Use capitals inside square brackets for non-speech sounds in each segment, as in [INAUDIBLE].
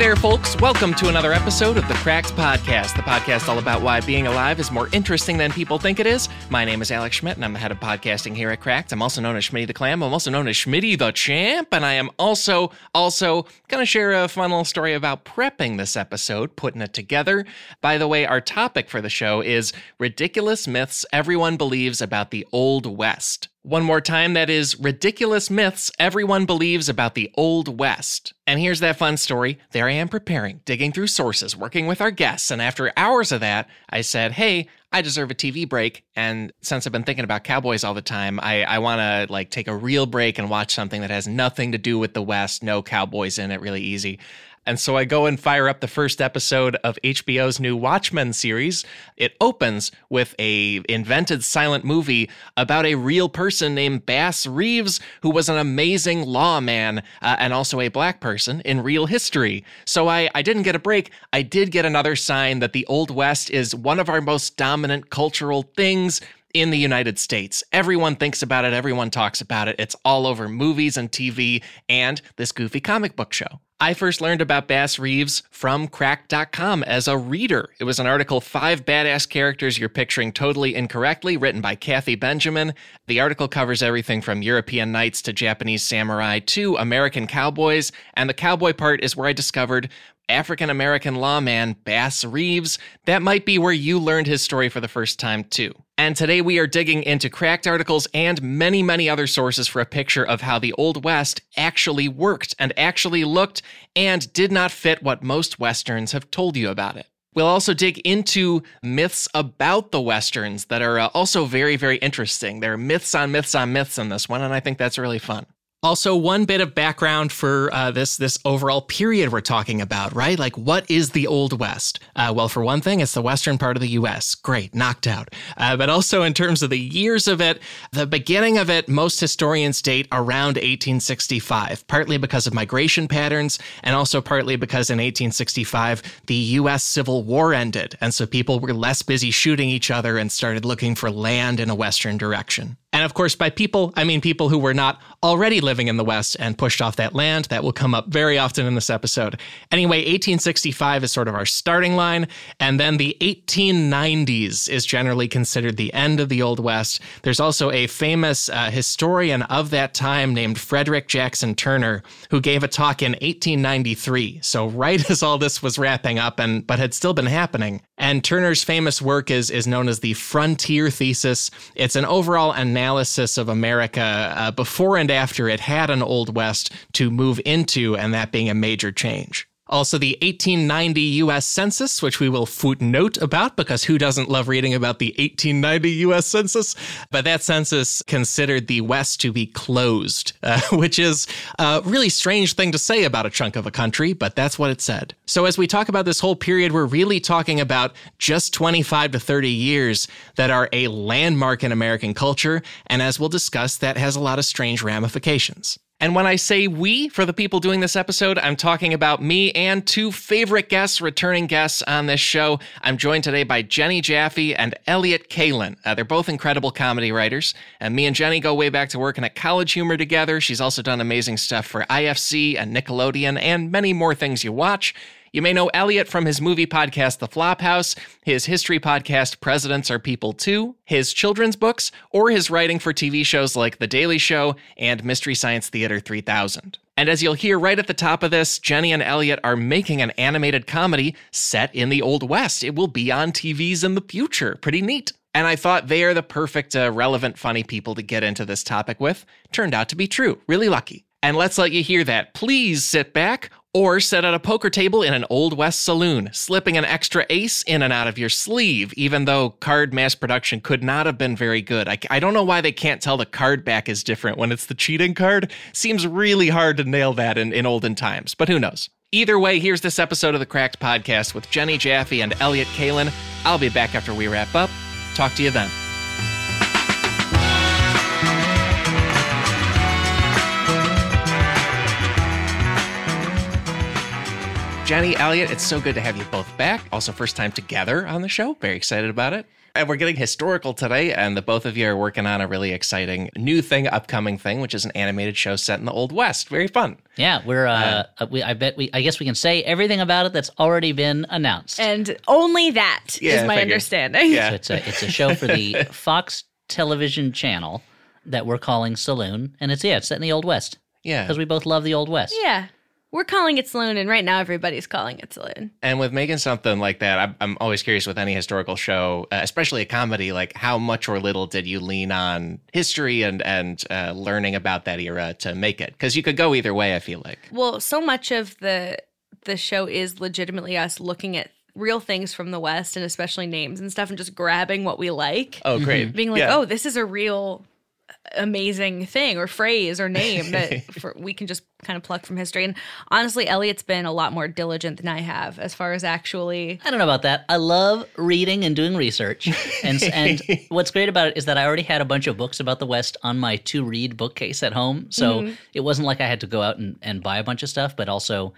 there, folks. Welcome to another episode of the Cracked Podcast, the podcast all about why being alive is more interesting than people think it is. My name is Alex Schmidt, and I'm the head of podcasting here at Cracked. I'm also known as Schmitty the Clam. I'm also known as Schmitty the Champ, and I am also, also going to share a fun little story about prepping this episode, putting it together. By the way, our topic for the show is ridiculous myths everyone believes about the Old West. One more time, that is ridiculous myths everyone believes about the Old West. And here's that fun story. There I am preparing, digging through sources, working with our guests, and after hours of that, I said, hey, I deserve a TV break. And since I've been thinking about cowboys all the time, I, I want to like take a real break and watch something that has nothing to do with the West, no cowboys in it, really easy. And so I go and fire up the first episode of HBO's new Watchmen series. It opens with a invented silent movie about a real person named Bass Reeves, who was an amazing lawman uh, and also a black person in real history. So I, I didn't get a break. I did get another sign that the Old West is one of our most dominant cultural things in the United States. Everyone thinks about it, everyone talks about it. It's all over movies and TV and this goofy comic book show. I first learned about Bass Reeves from cracked.com as a reader. It was an article, Five Badass Characters You're Picturing Totally Incorrectly, written by Kathy Benjamin. The article covers everything from European knights to Japanese samurai to American cowboys, and the cowboy part is where I discovered African American lawman Bass Reeves. That might be where you learned his story for the first time, too. And today we are digging into cracked articles and many, many other sources for a picture of how the Old West actually worked and actually looked and did not fit what most Westerns have told you about it. We'll also dig into myths about the Westerns that are uh, also very, very interesting. There are myths on myths on myths in this one, and I think that's really fun. Also, one bit of background for uh, this this overall period we're talking about, right? Like, what is the Old West? Uh, well, for one thing, it's the western part of the U.S. Great, knocked out. Uh, but also in terms of the years of it, the beginning of it, most historians date around 1865, partly because of migration patterns, and also partly because in 1865 the U.S. Civil War ended, and so people were less busy shooting each other and started looking for land in a western direction. And of course, by people, I mean people who were not already living in the West and pushed off that land. That will come up very often in this episode. Anyway, 1865 is sort of our starting line. And then the 1890s is generally considered the end of the Old West. There's also a famous uh, historian of that time named Frederick Jackson Turner who gave a talk in 1893. So, right [LAUGHS] as all this was wrapping up, and but had still been happening. And Turner's famous work is, is known as the Frontier Thesis. It's an overall analysis of America uh, before and after it had an Old West to move into, and that being a major change. Also, the 1890 US Census, which we will footnote about because who doesn't love reading about the 1890 US Census? But that census considered the West to be closed, [LAUGHS] uh, which is a really strange thing to say about a chunk of a country, but that's what it said. So, as we talk about this whole period, we're really talking about just 25 to 30 years that are a landmark in American culture. And as we'll discuss, that has a lot of strange ramifications. And when I say we, for the people doing this episode, I'm talking about me and two favorite guests, returning guests on this show. I'm joined today by Jenny Jaffe and Elliott Kalan. Uh, they're both incredible comedy writers. And me and Jenny go way back to working at College Humor together. She's also done amazing stuff for IFC and Nickelodeon and many more things you watch. You may know Elliott from his movie podcast, The Flophouse, his history podcast, Presidents Are People Too, his children's books, or his writing for TV shows like The Daily Show and Mystery Science Theater 3000. And as you'll hear right at the top of this, Jenny and Elliott are making an animated comedy set in the Old West. It will be on TVs in the future. Pretty neat. And I thought they are the perfect, uh, relevant, funny people to get into this topic with. Turned out to be true. Really lucky. And let's let you hear that. Please sit back or sit at a poker table in an Old West saloon, slipping an extra ace in and out of your sleeve, even though card mass production could not have been very good. I, I don't know why they can't tell the card back is different when it's the cheating card. Seems really hard to nail that in, in olden times, but who knows? Either way, here's this episode of the Cracked Podcast with Jenny Jaffe and Elliott Kalan. I'll be back after we wrap up. Talk to you then. Jenny, Elliott, it's so good to have you both back. Also, first time together on the show. Very excited about it. And we're getting historical today, and the both of you are working on a really exciting new thing, upcoming thing, which is an animated show set in the Old West. Very fun. Yeah, we're. Uh, uh, we, I bet we. I guess we can say everything about it that's already been announced. And only that is Yeah, I my figured. understanding. Yeah. So it's a it's a show for the [LAUGHS] Fox television channel that we're calling Saloon, and it's yeah, it's set in the Old West Yeah. because we both love the Old West. Yeah. We're calling it Saloon, and right now everybody's calling it Saloon. And with making something like that, I'm, I'm always curious with any historical show, uh, especially a comedy, like how much or little did you lean on history and and uh, learning about that era to make it? Because you could go either way. I feel like. Well, so much of the the show is legitimately us looking at real things from the West, and especially names and stuff, and just grabbing what we like, Oh, great. being like, Yeah. "Oh, this is a real." Amazing thing or phrase or name that [LAUGHS] for, we can just kind of pluck from history and honestly elliott's been a lot more diligent than i have as far as actually I don't know about that. I love reading and doing research, and and [LAUGHS] what's great about it is that I already had a bunch of books about the West on my to read bookcase at home, so Mm-hmm. it wasn't like I had to go out and, and buy a bunch of stuff, but also.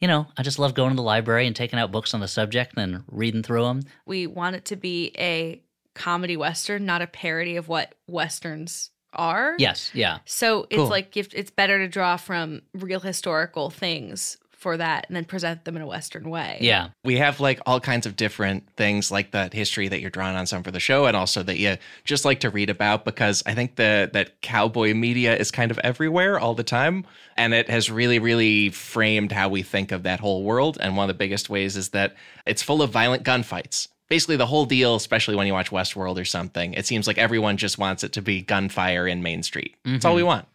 You know, I just love going to the library and taking out books on the subject and reading through them. we want it to be a comedy western not a parody of what westerns are Yes, yeah. So it's Cool. like if it's better to draw from real historical things for that and then present them in a Western way. Yeah. we have like all kinds of different things like that history that you're drawing on some for the show and also that you just like to read about because I think that that cowboy media is kind of everywhere all the time and it has really really framed how we think of that whole world and one of the biggest ways is that it's full of violent gunfights. Basically the whole deal, especially when you watch Westworld or something, it seems like everyone just wants it to be gunfire in Main Street. That's all we want.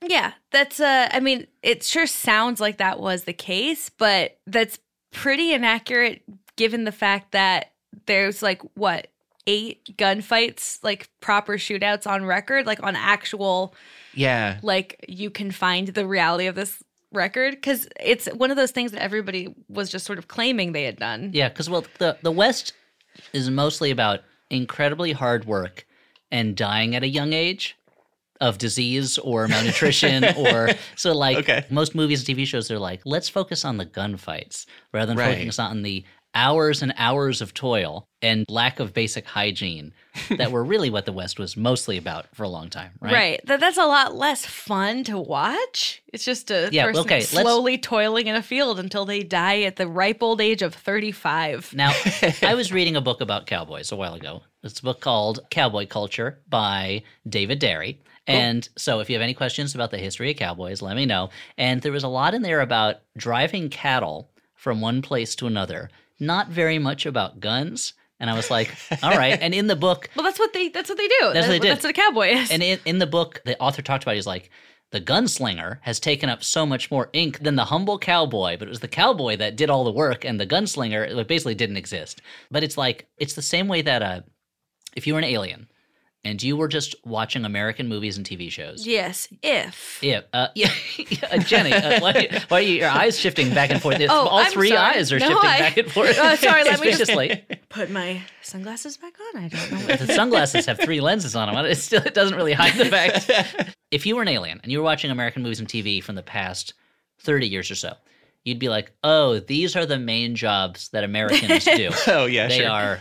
Yeah. That's uh I mean, it sure sounds like that was the case, but that's pretty inaccurate given the fact that there's like what eight gunfights, like proper shootouts on record, like on actual Yeah. like you can find the reality of this record because it's one of those things that everybody was just sort of claiming they had done. Yeah, because well, the the West is mostly about incredibly hard work and dying at a young age of disease or malnutrition [LAUGHS] or so like Okay. most movies and TV shows they're like let's focus on the gunfights rather than Right. focus on the hours and hours of toil and lack of basic hygiene [LAUGHS] that were really what the West was mostly about for a long time, right? Right. That that's a lot less fun to watch. It's just a Yeah, person okay, slowly toiling in a field until they die at the ripe old age of 35. Now, I [LAUGHS] was reading a book about cowboys a while ago. It's a book called Cowboy Culture by David Dary. And so, if you have any questions about the history of cowboys, let me know. And there was a lot in there about driving cattle from one place to another, not very much about guns. And I was like, all right. And in the book, [LAUGHS] Well, that's what they that's what they do. That's what they did. That's what a cowboy is. and in, in the book, the author talked about, he's like, the gunslinger has taken up so much more ink than the humble cowboy, but it was the cowboy that did all the work, and the gunslinger basically didn't exist. But it's like it's the same way that uh, if you were an alien and you were just watching American movies and TV shows, yes, if. If. uh, yeah, [LAUGHS] yeah, Jenny, uh, why, why are you, your eyes shifting back and forth? It's- Oh, all I'm three sorry. eyes are No, shifting I- back and forth. [LAUGHS] Oh, sorry, let me just- Put my sunglasses back on. I don't know. What [LAUGHS] the sunglasses have three lenses on them. It still it doesn't really hide the fact. if you were an alien and you were watching American movies and TV from the past thirty years or so, you'd be like, "Oh, these are the main jobs that Americans do. Oh yeah, they sure. are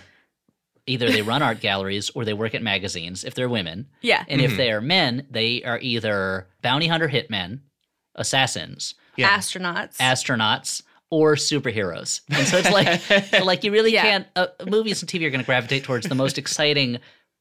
either they run art galleries or they work at magazines. If they're women, yeah. and Mm-hmm. if they are men, they are either bounty hunter hitmen, assassins, Yeah. Astronauts. astronauts." Or superheroes, and so it's like, so [LAUGHS] like you really Yeah. can't. Uh, movies and TV are going to gravitate towards the most exciting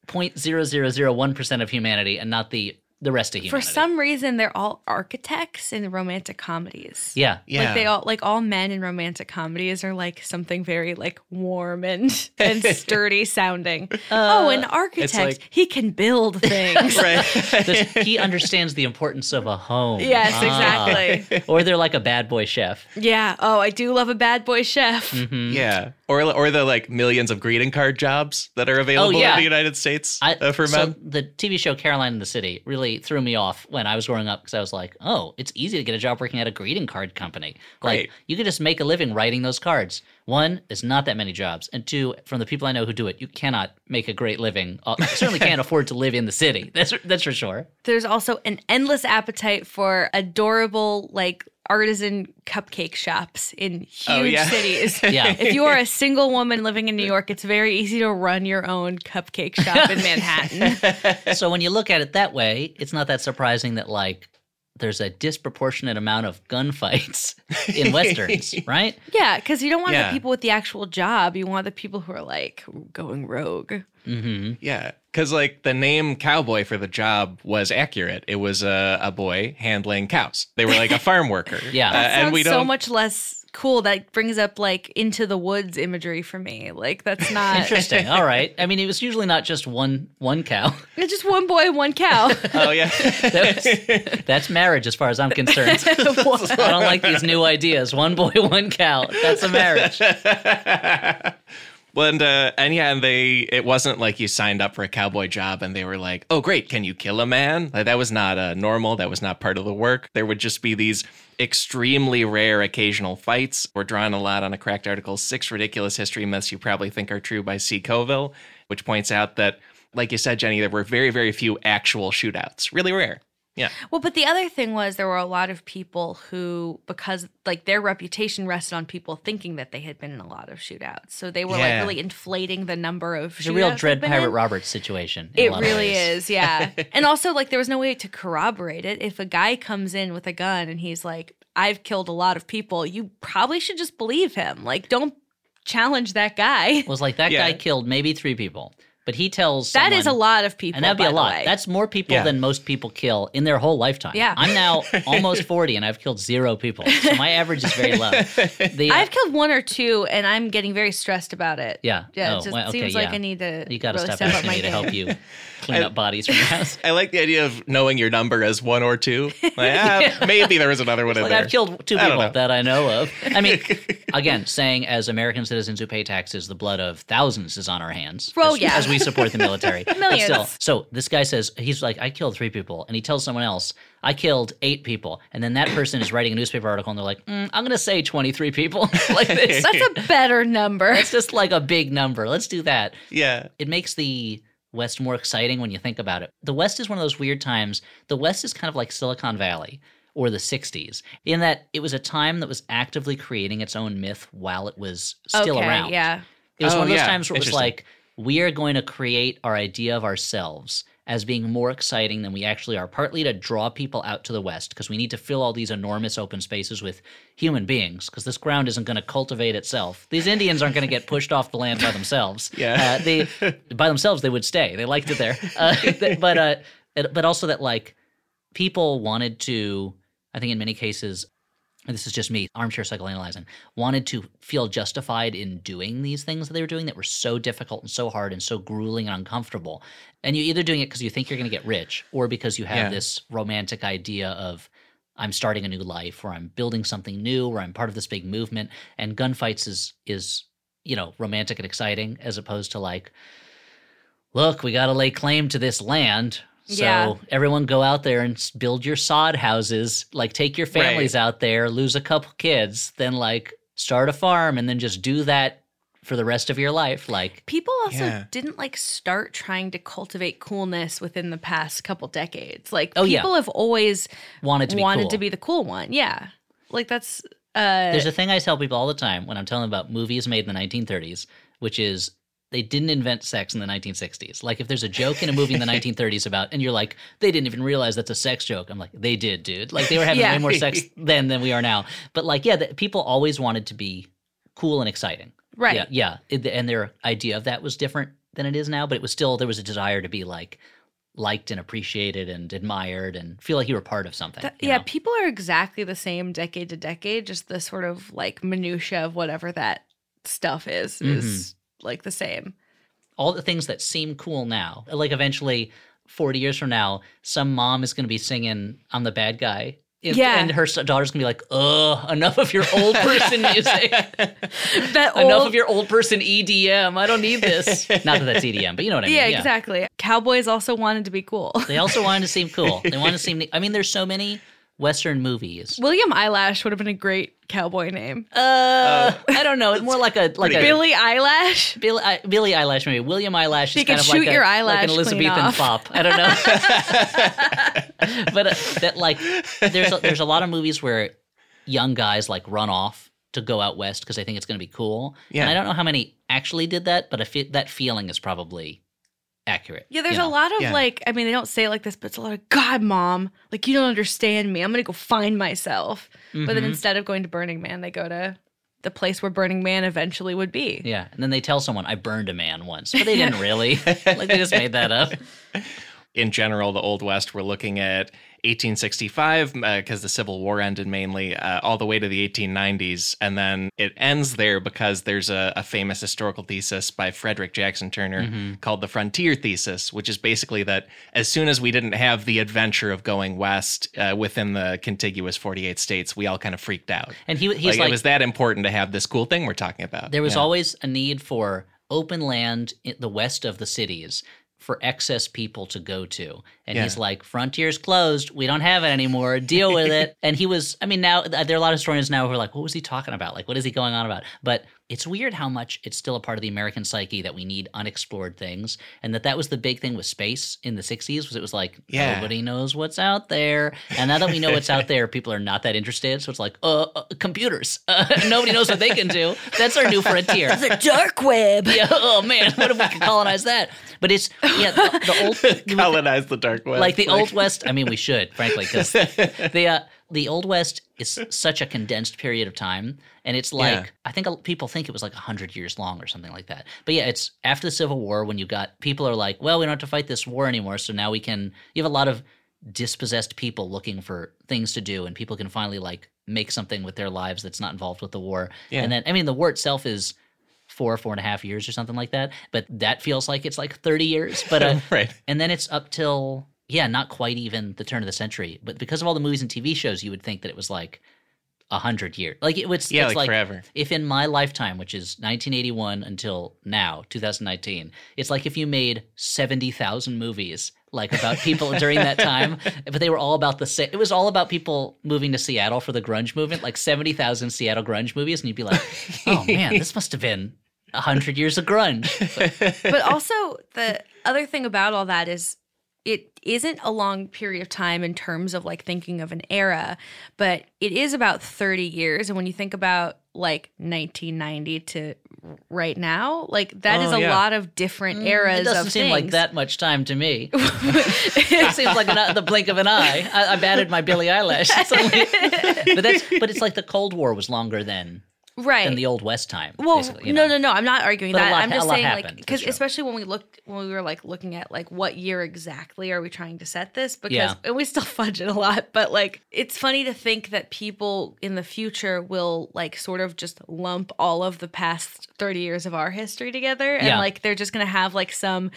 0.0001 percent of humanity, and not the the rest of you For some reason, they're all architects in romantic comedies. yeah, yeah. Like they all like all men in romantic comedies are like something very like warm and and [LAUGHS] sturdy sounding. oh, an architect. like- he can build things. [LAUGHS] right. [LAUGHS] This- he understands the importance of a home. Yes, Ah. exactly. or they're like a bad boy chef. Yeah. Oh, I do love a bad boy chef. Mm-hmm. Yeah, or or the like millions of greeting card jobs that are available Oh, yeah. in the United States I, uh, for so men. the TV show Caroline in the City really threw me off when I was growing up because I was like, oh, it's easy to get a job working at a greeting card company. Like Right. you could just make a living writing those cards. One, there's not that many jobs, and two, from the people I know who do it, you cannot make a great living. Uh, you certainly can't [LAUGHS] afford to live in the city. That's that's for sure. There's also an endless appetite for adorable, like artisan cupcake shops in oh, huge Oh, yeah. cities. [LAUGHS] Yeah. if you are a single woman living in New York, it's very easy to run your own cupcake shop in [LAUGHS] Manhattan. [LAUGHS] so when you look at it that way, it's not that surprising that like there's a disproportionate amount of gunfights [LAUGHS] in westerns, [LAUGHS] right? yeah, because you don't want Yeah. the people with the actual job. You want the people who are like going rogue. Mm-hmm. Yeah, because like the name cowboy for the job was accurate. It was a, a boy handling cows. They were like a farm worker. [LAUGHS] Yeah. Uh, That and we don't. So much less cool. That brings up like into the woods imagery for me. Like that's not [LAUGHS] Interesting. All right. I mean, it was usually not just one one cow. [LAUGHS] It's just one boy, one cow. [LAUGHS] Oh yeah. That was- that's marriage, as far as I'm concerned. I don't like these new ideas. One boy, one cow. That's a marriage. Well, and, uh, and yeah, and they it wasn't like you signed up for a cowboy job and they were like, "Oh, great, can you kill a man?" Like, that was not uh, normal. That was not part of the work. There would just be these extremely rare occasional fights. We're drawing a lot on a cracked article, six ridiculous history myths you probably think are true by C. Coville, which points out that, like you said, Jenny, there were very, very few actual shootouts. Really rare. Yeah. Well, but the other thing was there were a lot of people who, because like their reputation rested on people thinking that they had been in a lot of shootouts, so they were Yeah. like really inflating the number of. It's a real shootouts Dread they've been Pirate in. Roberts situation. in a It lot of really ways. is, yeah. [LAUGHS] and also, like, there was no way to corroborate it. If a guy comes in with a gun and he's like, "I've killed a lot of people," you probably should just believe him. Like, don't challenge that guy. was like that Yeah. guy killed maybe three people, but he tells That is a lot of people, and that'd be by a lot. way. That's more people Yeah. than most people kill in their whole lifetime. Yeah. I'm now [LAUGHS] almost 40 and I've killed zero people, so my average is very low. [LAUGHS] The, uh, I've killed one or two, and I'm getting very stressed about it. yeah, Yeah, Oh, it just well, okay, seems like. I need to. You got to really step step up asking my me to help you [LAUGHS] clean up bodies from your house. I like the idea of knowing your number as one or two. Like, ah, maybe there was another one in Like there. I've killed two people know. that I know of. I mean, again, saying as American citizens who pay taxes, the blood of thousands is on our hands. Oh, as, yeah. as we support the military. [LAUGHS] But Millions. still, so this guy says he's like, I killed three people, and he tells someone else, I killed eight people, and then that person is writing a newspaper article, and they're like, mm, I'm going to say 23 people, [LAUGHS] like [LAUGHS] this. That's a better number. It's just like a big number. Let's do that. yeah. It makes the West more exciting when you think about it. The West is one of those weird times. The West is kind of like Silicon Valley or the 60s, in that it was a time that was actively creating its own myth while it was still okay, around. Yeah. It was Oh, one of those yeah. times where it was like, we are going to create our idea of ourselves as being more exciting than we actually are, partly to draw people out to the West, because we need to fill all these enormous open spaces with human beings, because this ground isn't going to cultivate itself. These Indians aren't going to get pushed off the land by themselves. Yeah. Uh, they, by themselves, they would stay. They liked it there. Uh, [LAUGHS] but, uh, but also that, like, people wanted to, I think in many cases, this is just me, armchair psychoanalyzing, wanted to feel justified in doing these things that they were doing that were so difficult and so hard and so grueling and uncomfortable. And you're either doing it because you think you're going to get rich or because you have Yeah. this romantic idea of, I'm starting a new life or I'm building something new or I'm part of this big movement. And gunfights is, is, you know, romantic and exciting as opposed to like, look, we got to lay claim to this land. So Yeah. everyone go out there and build your sod houses. Like take your families out there, lose a couple kids, then like start a farm and then just do that for the rest of your life. Like People also Yeah. didn't like start trying to cultivate coolness within the past couple decades. Like Oh, yeah. people have always wanted to be wanted cool. to be the cool one. Yeah. Like that's uh There's a thing I tell people all the time when I'm telling them about movies made in the 1930s, which is they didn't invent sex in the 1960s. Like if there's a joke in a movie in the [LAUGHS] 1930s about, and you're like, they didn't even realize that's a sex joke. I'm like, they did, dude. Like they were having Yeah. way more sex [LAUGHS] then than we are now. But like, yeah, the, people always wanted to be cool and exciting. right. Yeah, yeah. It- and their idea of that was different than it is now, but it was still there was a desire to be like liked and appreciated and admired and feel like you were part of something. That- yeah, know? people are exactly the same decade to decade. Just the sort of like minutia of whatever that stuff is Mm-hmm. is like the same. all the things that seem cool now. Like eventually, 40 years from now, some mom is going to be singing I'm the bad guy. And, Yeah. and her daughter's going to be like, ugh, enough of your old person [LAUGHS] music. That [LAUGHS] enough of your old person EDM. I don't need this. [LAUGHS] Not that that's EDM, but you know what I mean. yeah, exactly. Cowboys also wanted to be cool. They also wanted to seem cool. They wanted to seem, I mean, there's so many Western movies. William Eyelash would have been a great cowboy name. Uh, I don't know. It's more like a, like a, good. Billy Eyelash. Billy, I, Billy Eyelash maybe. William Eyelash He is kind could of like, shoot a, your like eyelash an Elizabethan off. fop. I don't know. [LAUGHS] but uh, that like there's a, there's a lot of movies where young guys like run off to go out west because they think it's going to be cool. Yeah. And I don't know how many actually did that, but I feel that feeling is probably accurate. Yeah, there's you know? a lot of Yeah. like, I mean, they don't say it like this, but it's a lot of God, mom, like you don't understand me. I'm gonna go find myself. But then Mhm. instead of going to Burning Man, they go to the place where Burning Man eventually would be. Yeah, and then they tell someone I burned a man once, but they didn't [LAUGHS] really. like [LAUGHS] they just made that up. in general, the Old West, we're looking at 1865 because the Civil War ended mainly, uh, all the way to the 1890s. And then it ends there because there's a, a famous historical thesis by Frederick Jackson Turner called the Frontier Thesis, which is basically that as soon as we didn't have the adventure of going west uh, within the contiguous 48 states, we all kind of freaked out. And he he's like, like, it was that important to have this cool thing we're talking about. there was Yeah. always a need for open land in the west of the cities for excess people to go to. And Yeah. he's like, frontier's closed. We don't have it anymore. Deal with it. [LAUGHS] and he was, I mean, now there are a lot of historians now who are like, what was he talking about? Like, what is he going on about? But it's weird how much it's still a part of the American psyche that we need unexplored things. And that that was the big thing with space in the 60s was it was like, Yeah. nobody knows what's out there. And now that we know what's out [LAUGHS] there, people are not that interested. So it's like, uh, uh computers. Uh, [LAUGHS] nobody knows what they can do. That's our new frontier. The dark web. Yeah, oh man, what if we could colonize that? But it's yeah, the, the old [LAUGHS] colonize the dark web, like the old west. I mean, we should frankly because the uh, the old west is such a condensed period of time, and it's like Yeah. I think people think it was like hundred years long or something like that. But yeah, it's after the Civil War when you got people are like, well, we don't have to fight this war anymore, so now we can. You have a lot of dispossessed people looking for things to do, and people can finally like make something with their lives that's not involved with the war. Yeah. And then I mean, the war itself is four, four and a half years or something like that. But that feels like it's like 30 years. But uh, [LAUGHS] right. and then it's up till yeah, not quite even the turn of the century. But because of all the movies and TV shows, you would think that it was like a hundred years. Like it was. Yeah, it's like forever. If in my lifetime, which is 1981 until now, 2019, it's like if you made 70,000 movies like about people [LAUGHS] during that time, but they were all about the same. It was all about people moving to Seattle for the grunge movement, like 70,000 Seattle grunge movies, and you'd be like, [LAUGHS] oh man, this must have been a hundred years of grunge. [LAUGHS] but also the other thing about all that is it isn't a long period of time in terms of like thinking of an era, but it is about 30 years. And when you think about like 1990 to right now, like that is Oh, a yeah. lot of different mm, eras It doesn't of seem like that much time to me. [LAUGHS] it seems like an, the blink of an eye. I, I batted my Billie Eilish. [LAUGHS] It's only- but that's but it's like the Cold War was longer than right. than the Old West time. Well, you no, know? no, no. I'm not arguing But that. lot- I'm just saying, like, because sure. especially when we looked, when we were like looking at like what year exactly are we trying to set this? Because Yeah. and we still [LAUGHS] fudge it a lot, but like it's funny to think that people in the future will like sort of just lump all of the past 30 years of our history together, and Yeah. like they're just gonna have like some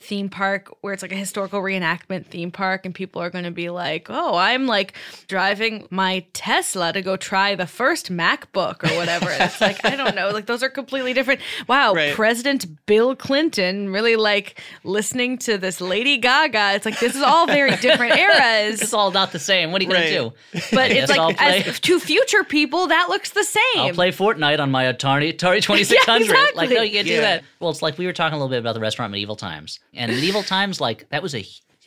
theme park where it's like a historical reenactment theme park and people are going to be like oh i'm like driving my tesla to go try the first macbook or whatever it's like i don't know like those are completely different wow Right. president bill clinton really like listening to this lady gaga it's like this is all very different [LAUGHS] eras It's all not the same. What are you Right. gonna do? but it's like play- as to future people that looks the same I'll play Fortnite on my Atari Atari [LAUGHS] 2600. Like, exactly. like no, you can't do that. Well, it's like we were talking a little bit about the restaurant Medieval Times. And Medieval Times, like, that was a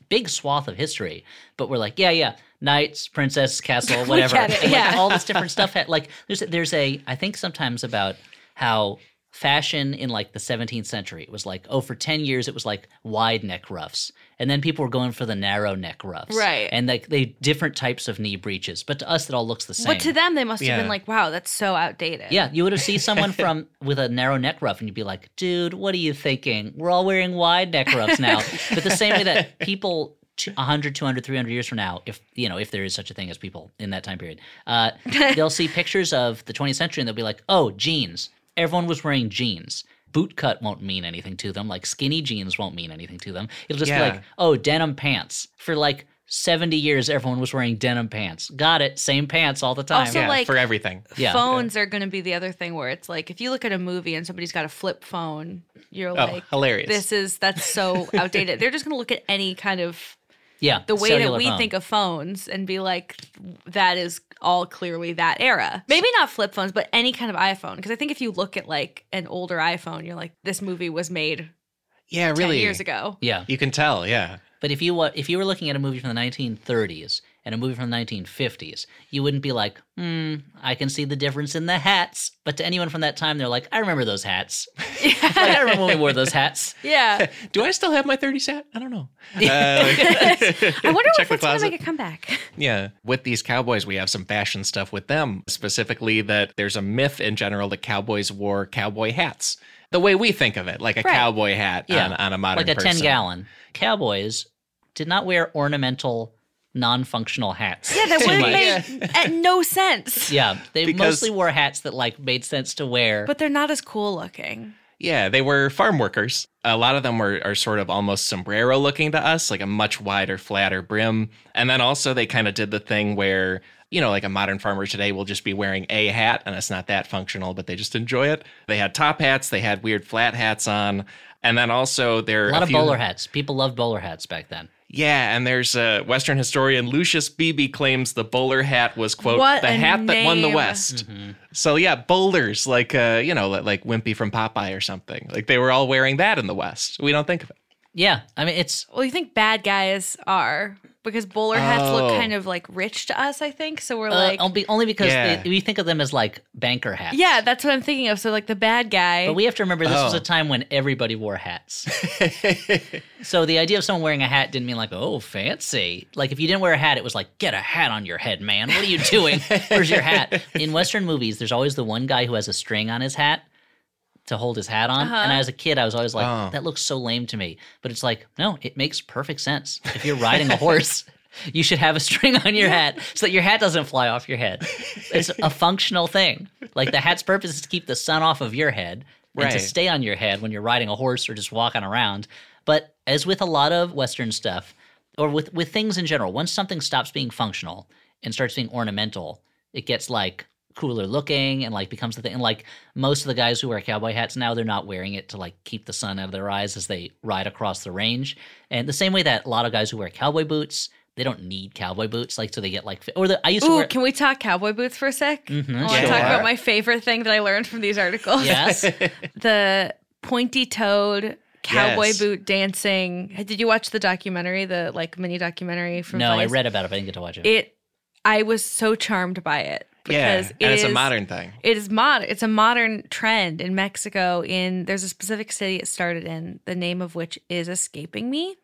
big swath of history. But we're like, yeah, yeah, knights, princess, castle, [LAUGHS] whatever. it, And, like, yeah. all this [LAUGHS] different stuff. Had, like, there's, a- there's a, I think sometimes about how fashion in like the 17th century it was like oh for 10 years it was like wide neck ruffs and then people were going for the narrow neck ruffs Right. and like they different types of knee breeches but to us it all looks the same but to them they must have Yeah. been like wow that's so outdated yeah, you would have seen someone [LAUGHS] from with a narrow neck ruff, and you'd be like, "Dude, what are you thinking? We're all wearing wide neck ruffs now." [LAUGHS] but the same way that people. 100 200 300 years from now if you know if there is such a thing as people in that time period uh, [LAUGHS] they'll see pictures of the 20th century and they'll be like oh jeans everyone was wearing jeans boot cut won't mean anything to them like skinny jeans won't mean anything to them it'll just Yeah. be like oh denim pants for like 70 years everyone was wearing denim pants got it same pants all the time Also, yeah, like- for everything. Yeah. phones are going to be the other thing where it's like if you look at a movie and somebody's got a flip phone, you're Oh, like, hilarious. this is that's so outdated. They're just going to look at any kind of yeah the way that we phone. think of phones and be like, that is all clearly that era. Maybe not flip phones, but any kind of iPhone. Because I think if you look at like an older iPhone, you're like, this movie was made yeah, 10 really. years ago. yeah You can tell, yeah. But if you wa- if you were looking at a movie from the 1930s and a movie from the 1950s, you wouldn't be like, hmm, I can see the difference in the hats. But to anyone from that time, they're like, I remember those hats. [LAUGHS] like, I remember when we wore those hats. [LAUGHS] Yeah. [LAUGHS] Do I still have my 30s hat? I don't know. Uh, I wonder if the it's going to make a comeback. Yeah. With these cowboys, we have some fashion stuff with them. Specifically, that there's a myth in general that cowboys wore cowboy hats. The way we think of it, like a Right. cowboy hat Yeah, on, on a modern Like a 10 gallon. Cowboys did not wear ornamental, non functional hats. Yeah, that [LAUGHS] wouldn't make uh, no sense. [LAUGHS] Yeah, they Because- mostly wore hats that like made sense to wear. But they're not as cool looking. Yeah, they were farm workers. A lot of them were are sort of almost sombrero looking to us, like a much wider, flatter brim. And then also they kind of did the thing where, you know, like a modern farmer today will just be wearing a hat and it's not that functional, but they just enjoy it. They had top hats, they had weird flat hats on. And then also there a lot a of few, bowler hats. People loved bowler hats back then. Yeah, and there's a Western historian Lucius Beebe claims the bowler hat was quote What the a hat that won the. West. Mm-hmm. So yeah, bowlers like uh you know like, like Wimpy from Popeye or something. Like they were all wearing that in the West. We don't think of it. Yeah, I mean it's Well, you think bad guys are because bowler hats look Oh. kind of like rich to us, I think. So we're uh, like, only only because Yeah. they, we think of them as like banker hats. yeah, that's what I'm thinking of. So like the bad guy. But we have to remember this was Oh. a time when everybody wore hats. [LAUGHS] so the idea of someone wearing a hat didn't mean like, oh, fancy. Like if you didn't wear a hat, it was like, get a hat on your head, man. What are you doing? Where's your hat? [LAUGHS] In Western movies, there's always the one guy who has a string on his hat to hold his hat on. Uh-huh. And as a kid, I was always like, Oh. that looks so lame to me. But it's like, no, it makes perfect sense. If you're riding a horse, [LAUGHS] you should have a string on your hat so that your hat doesn't fly off your head. It's a functional thing. Like the hat's purpose is to keep the sun off of your head and to stay on your head when you're riding a horse or just walking around. But as with a lot of Western stuff, or with, with things in general, once something stops being functional and starts being ornamental, it gets like cooler looking and like becomes the thing. And like most of the guys who wear cowboy hats now, they're not wearing it to like keep the sun out of their eyes as they ride across the range. And the same way that a lot of guys who wear cowboy boots, they don't need cowboy boots, like so they get like or the I used to Ooh, wear. can we talk cowboy boots for a sec? Mhm, I want to sure. talk about my favorite thing that I learned from these articles. Yes. [LAUGHS] the pointy toed cowboy Yes. boot dancing. Did you watch the documentary, the like mini documentary from no, I read about it, but I didn't get to watch it. it. I was so charmed by it yeah, because and it it's a modern thing. It is mod. It's a modern trend in Mexico. In there's a specific city it started in, the name of which is escaping me.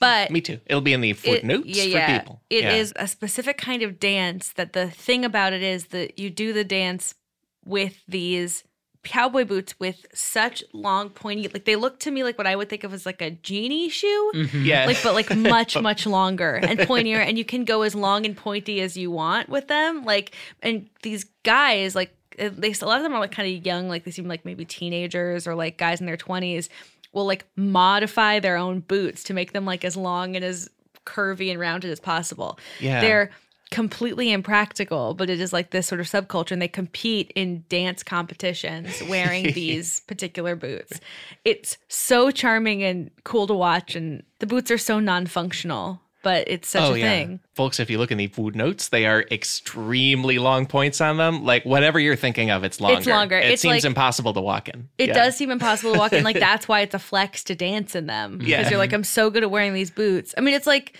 But Me too. It'll be in the it- footnotes yeah, for yeah. people. It is Yeah. a specific kind of dance that the thing about it is that you do the dance with these cowboy boots with such long pointy like they look to me like what I would think of as like a genie shoe. Mhm. Yeah. Like but like much [LAUGHS] much longer and pointier and you can go as long and pointy as you want with them like and these guys like at least a lot of them are like kind of young like they seem like maybe teenagers or like guys in their 20s will like modify their own boots to make them like as long and as curvy and rounded as possible yeah. they're completely impractical, but it is like this sort of subculture, and they compete in dance competitions wearing [LAUGHS] these particular boots. It's so charming and cool to watch, and the boots are so non-functional, but it's such oh a yeah, thing. folks. If you look in the footnotes, they are extremely long points on them. Like whatever you're thinking of, it's longer. longer. It It's seems like- impossible to walk in. It Yeah. does seem impossible to walk in. Like [LAUGHS] that's why it's a flex to dance in them because Yeah. you're like, I'm so good at wearing these boots. I mean, it's like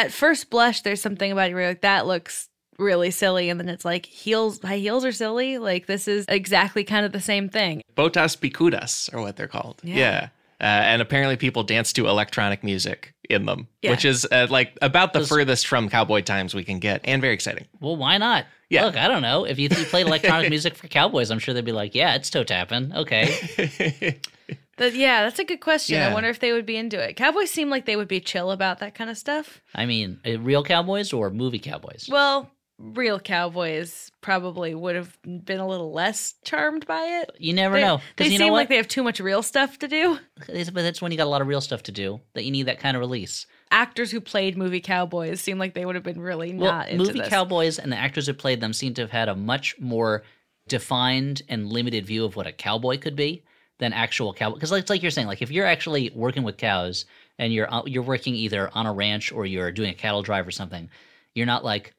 at first blush, there's something about it where you're like that looks really silly, and then it's like heels, high heels are silly. Like this is exactly kind of the same thing. Botas picudas are what they're called. Yeah. Yeah. Uh, and apparently people dance to electronic music in them, Yeah. which is uh, like about the Those- furthest from cowboy times we can get and very exciting. Well, why not? Yeah. Look, I don't know. If you, if you played electronic [LAUGHS] music for cowboys, I'm sure they'd be like, yeah, it's toe tapping. Okay. [LAUGHS] But yeah, that's a good question. I wonder if they would be into it. Cowboys seem like they would be chill about that kind of stuff. I mean, uh, real cowboys or movie cowboys? Well, real cowboys probably would have been a little less charmed by it. You never They, know. they you seem know like they have too much real stuff to do. But that's when you got a lot of real stuff to do that you need that kind of release. Actors who played movie cowboys seem like they would have been really Well, not into movie this. cowboys and the actors who played them seem to have had a much more defined and limited view of what a cowboy could be than actual cow Because it's like you're saying, like if you're actually working with cows and you're uh, you're working either on a ranch or you're doing a cattle drive or something, you're not like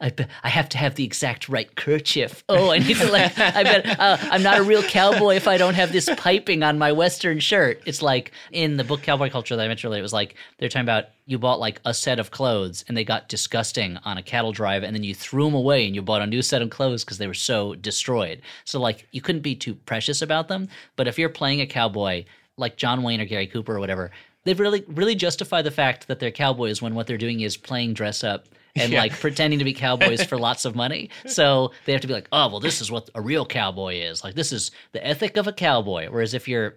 I, be- I have to have the exact right kerchief. Oh, I need to like. I bet uh, I'm not a real cowboy if I don't have this piping on my western shirt. It's like in the book Cowboy Culture that I mentioned earlier. It was like they're talking about you bought like a set of clothes and they got disgusting on a cattle drive, and then you threw them away and you bought a new set of clothes because they were so destroyed. So like you couldn't be too precious about them. But if you're playing a cowboy like John Wayne or Gary Cooper or whatever, they've really really justified the fact that they're cowboys when what they're doing is playing dress up [LAUGHS] and Yeah. like pretending to be cowboys for lots of money. So they have to be like, oh well, this is what a real cowboy is. Like this is the ethic of a cowboy. Whereas if you're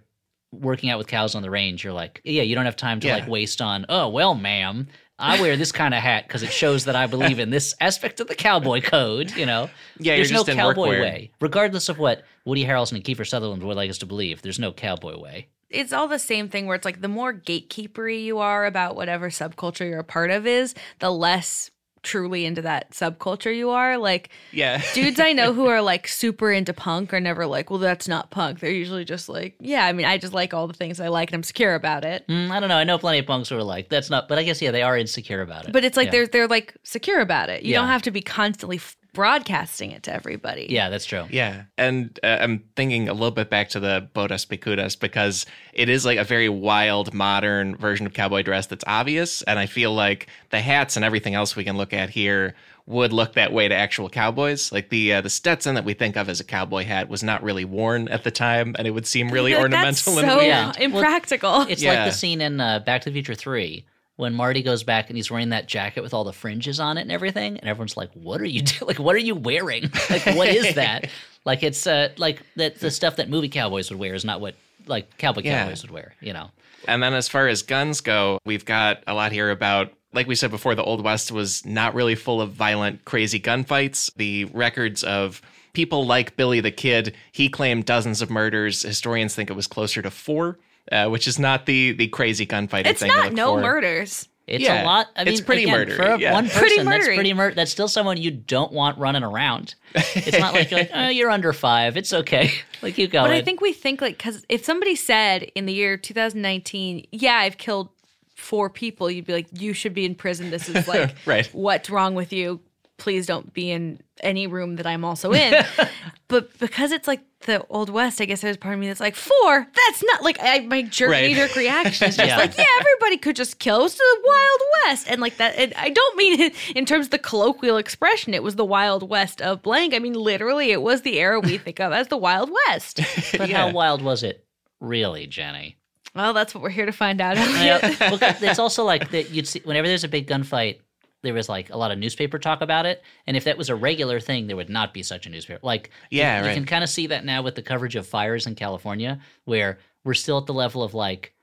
working out with cows on the range, you're like, yeah, you don't have time to Yeah. like waste on. Oh well, ma'am. I wear this kind of hat because it shows that I believe in this aspect of the cowboy code. You know, Yeah, there's you're no just cowboy workwear. way, regardless of what Woody Harrelson and Kiefer Sutherland would like us to believe. There's no cowboy way. it's all the same thing where it's like the more gatekeepery you are about whatever subculture you're a part of is, the less truly into that subculture you are. Like Yeah. [LAUGHS] dudes I know who [LAUGHS] are like super into punk are never like, well, that's not punk. They're usually just like, yeah, I mean, I just like all the things I like and I'm secure about it. Mm, I don't know. I know plenty of punks who are like, that's not. But I guess yeah, they are insecure about it. But it's like Yeah. they're they're like secure about it. You Yeah. don't have to be constantly f- broadcasting it to everybody. yeah, that's true. Yeah, and uh, I'm thinking a little bit back to the Botas Picudas because it is like a very wild, modern version of cowboy dress that's obvious, and I feel like the hats and everything else we can look at here would look that way to actual cowboys. Like the uh, the Stetson that we think of as a cowboy hat was not really worn at the time, and it would seem really [LAUGHS] Like, ornamental That's and so weird. Yeah. Well, impractical. It's like the scene in uh, Back to the Future 3 when Marty goes back and he's wearing that jacket with all the fringes on it and everything. And everyone's like, what are you doing? Like, what are you wearing? [LAUGHS] Like, what is that? like, it's uh, like that the stuff that movie cowboys would wear is not what like cowboy Yeah. cowboys would wear, you know? And then as far as guns go, we've got a lot here about like we said before, the Old West was not really full of violent, crazy gunfights. The records of people like Billy the Kid, he claimed dozens of murders. Historians think it was closer to four, uh, which is not the the crazy gunfighting it's thing. to not look no for. murders. It's Yeah, a lot. I mean, it's pretty again, murdery, for a- yeah. one person. Pretty that's pretty mur- That's still someone you don't want running around. It's not like you're like, [LAUGHS] oh, you're under five. It's okay. [LAUGHS] like keep going. But I think we think like because if somebody said in the year 2019, yeah, I've killed four people, you'd be like, you should be in prison. This is [LAUGHS] like, Right. what's wrong with you? Please don't be in any room that I'm also in. [LAUGHS] but because it's like the old west, I guess there's part of me that's like four. That's not like I, my jerk Right. knee-jerk reaction is [LAUGHS] just Yeah. like, yeah, everybody could just kill. It's the wild west, and like that. And I don't mean it in terms of the colloquial expression. It was the wild west of blank. I mean literally, it was the era we think of as the wild west. [LAUGHS] but Yeah. how wild was it, really, Jenny? Well, that's what we're here to find out. Yeah, well, it's also like that. You'd see whenever there's a big gunfight, there was like a lot of newspaper talk about it, and if that was a regular thing, there would not be such a newspaper. Like, Yeah, you, right. can kind of see that now with the coverage of fires in California, where we're still at the level of like,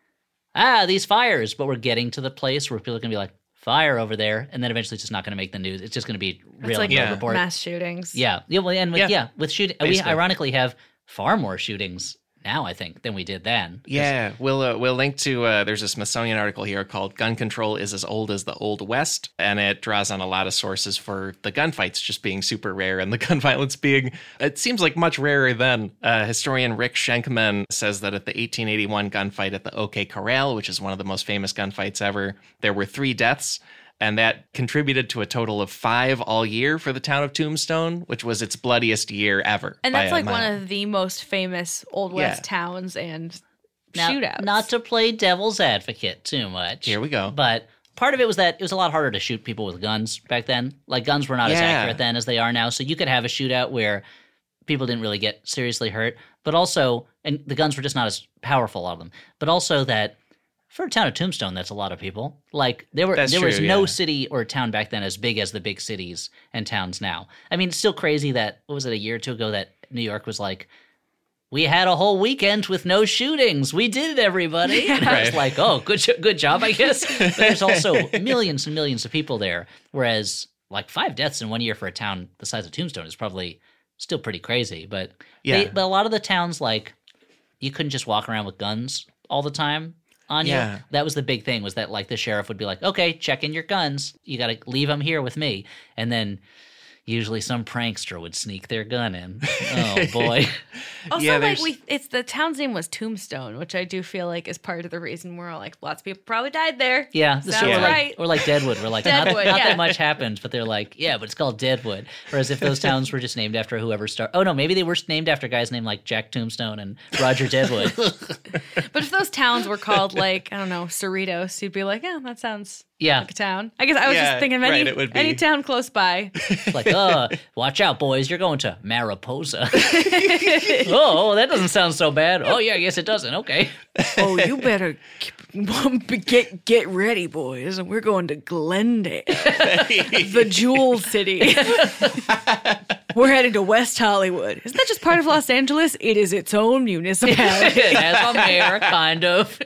ah, these fires, but we're getting to the place where people are gonna be like, fire over there, and then eventually it's just not gonna make the news. It's just gonna be real It's like Yeah. report. mass shootings. Yeah, yeah, well, and with, yeah. Yeah. with shooting, we ironically have far more shootings now, I think, than we did then. Yeah, we'll uh, we'll link to. Uh, there's a Smithsonian article here called "Gun Control is as old as the Old West," and it draws on a lot of sources for the gunfights just being super rare and the [LAUGHS] gun violence being. It seems like much rarer then. Uh, historian Rick Shenkman says that at the 1881 gunfight at the OK Corral, which is one of the most famous gunfights ever, there were three deaths. And that contributed to a total of five all year for the town of Tombstone, which was its bloodiest year ever. And that's a like one of the most famous Old West Yeah. towns and Now, shootouts. Not to play devil's advocate too much. Here we go. But part of it was that it was a lot harder to shoot people with guns back then. Like guns were not as accurate then as they are now. So you could have a shootout where people didn't really get seriously hurt, but also and the guns were just not as powerful a lot of them. But also that for a town of Tombstone, that's a lot of people. Like there were That's there was true, no yeah. city or town back then as big as the big cities and towns now. I mean, it's still crazy that what was it a year or two ago that New York was like we had a whole weekend with no shootings. We did it, everybody. [LAUGHS] And I was like, oh, good, good job, I guess. [LAUGHS] But there's also millions and millions of people there. Whereas, like, five deaths in one year for a town the size of Tombstone is probably still pretty crazy. But they- Yeah. but a lot of the towns, like, you couldn't just walk around with guns all the time on Yeah. you. That was the big thing was that, like, the sheriff would be like, okay, check in your guns. You got to leave them here with me. And then usually some prankster would sneak their gun in. [LAUGHS] Oh boy. Also, Yeah, like we, it's the town's name was Tombstone, which I do feel like is part of the reason we're all like, lots of people probably died there. Yeah, this Sounds or like, or like Deadwood. We're like, not, Deadwood, not yeah. that much happened, but they're like, yeah, but it's called Deadwood. Whereas if those towns were just named after whoever started, oh no, maybe they were named after guys named like Jack Tombstone and Roger Deadwood. [LAUGHS] But if those towns were called like I don't know Cerritos, you'd be like, yeah, that sounds Yeah, like a town. I guess I was Yeah, just thinking of any right, it would be. any town close by. [LAUGHS] Like, uh, watch out, boys, you're going to Mariposa. [LAUGHS] [LAUGHS] oh, that doesn't sound so bad. Oh yeah, yes it doesn't. Okay. oh, you better get get ready, boys, and we're going to Glendale, the Jewel City. We're heading to West Hollywood. Isn't that just part of Los Angeles? It is its own municipality. it has a mayor, kind of.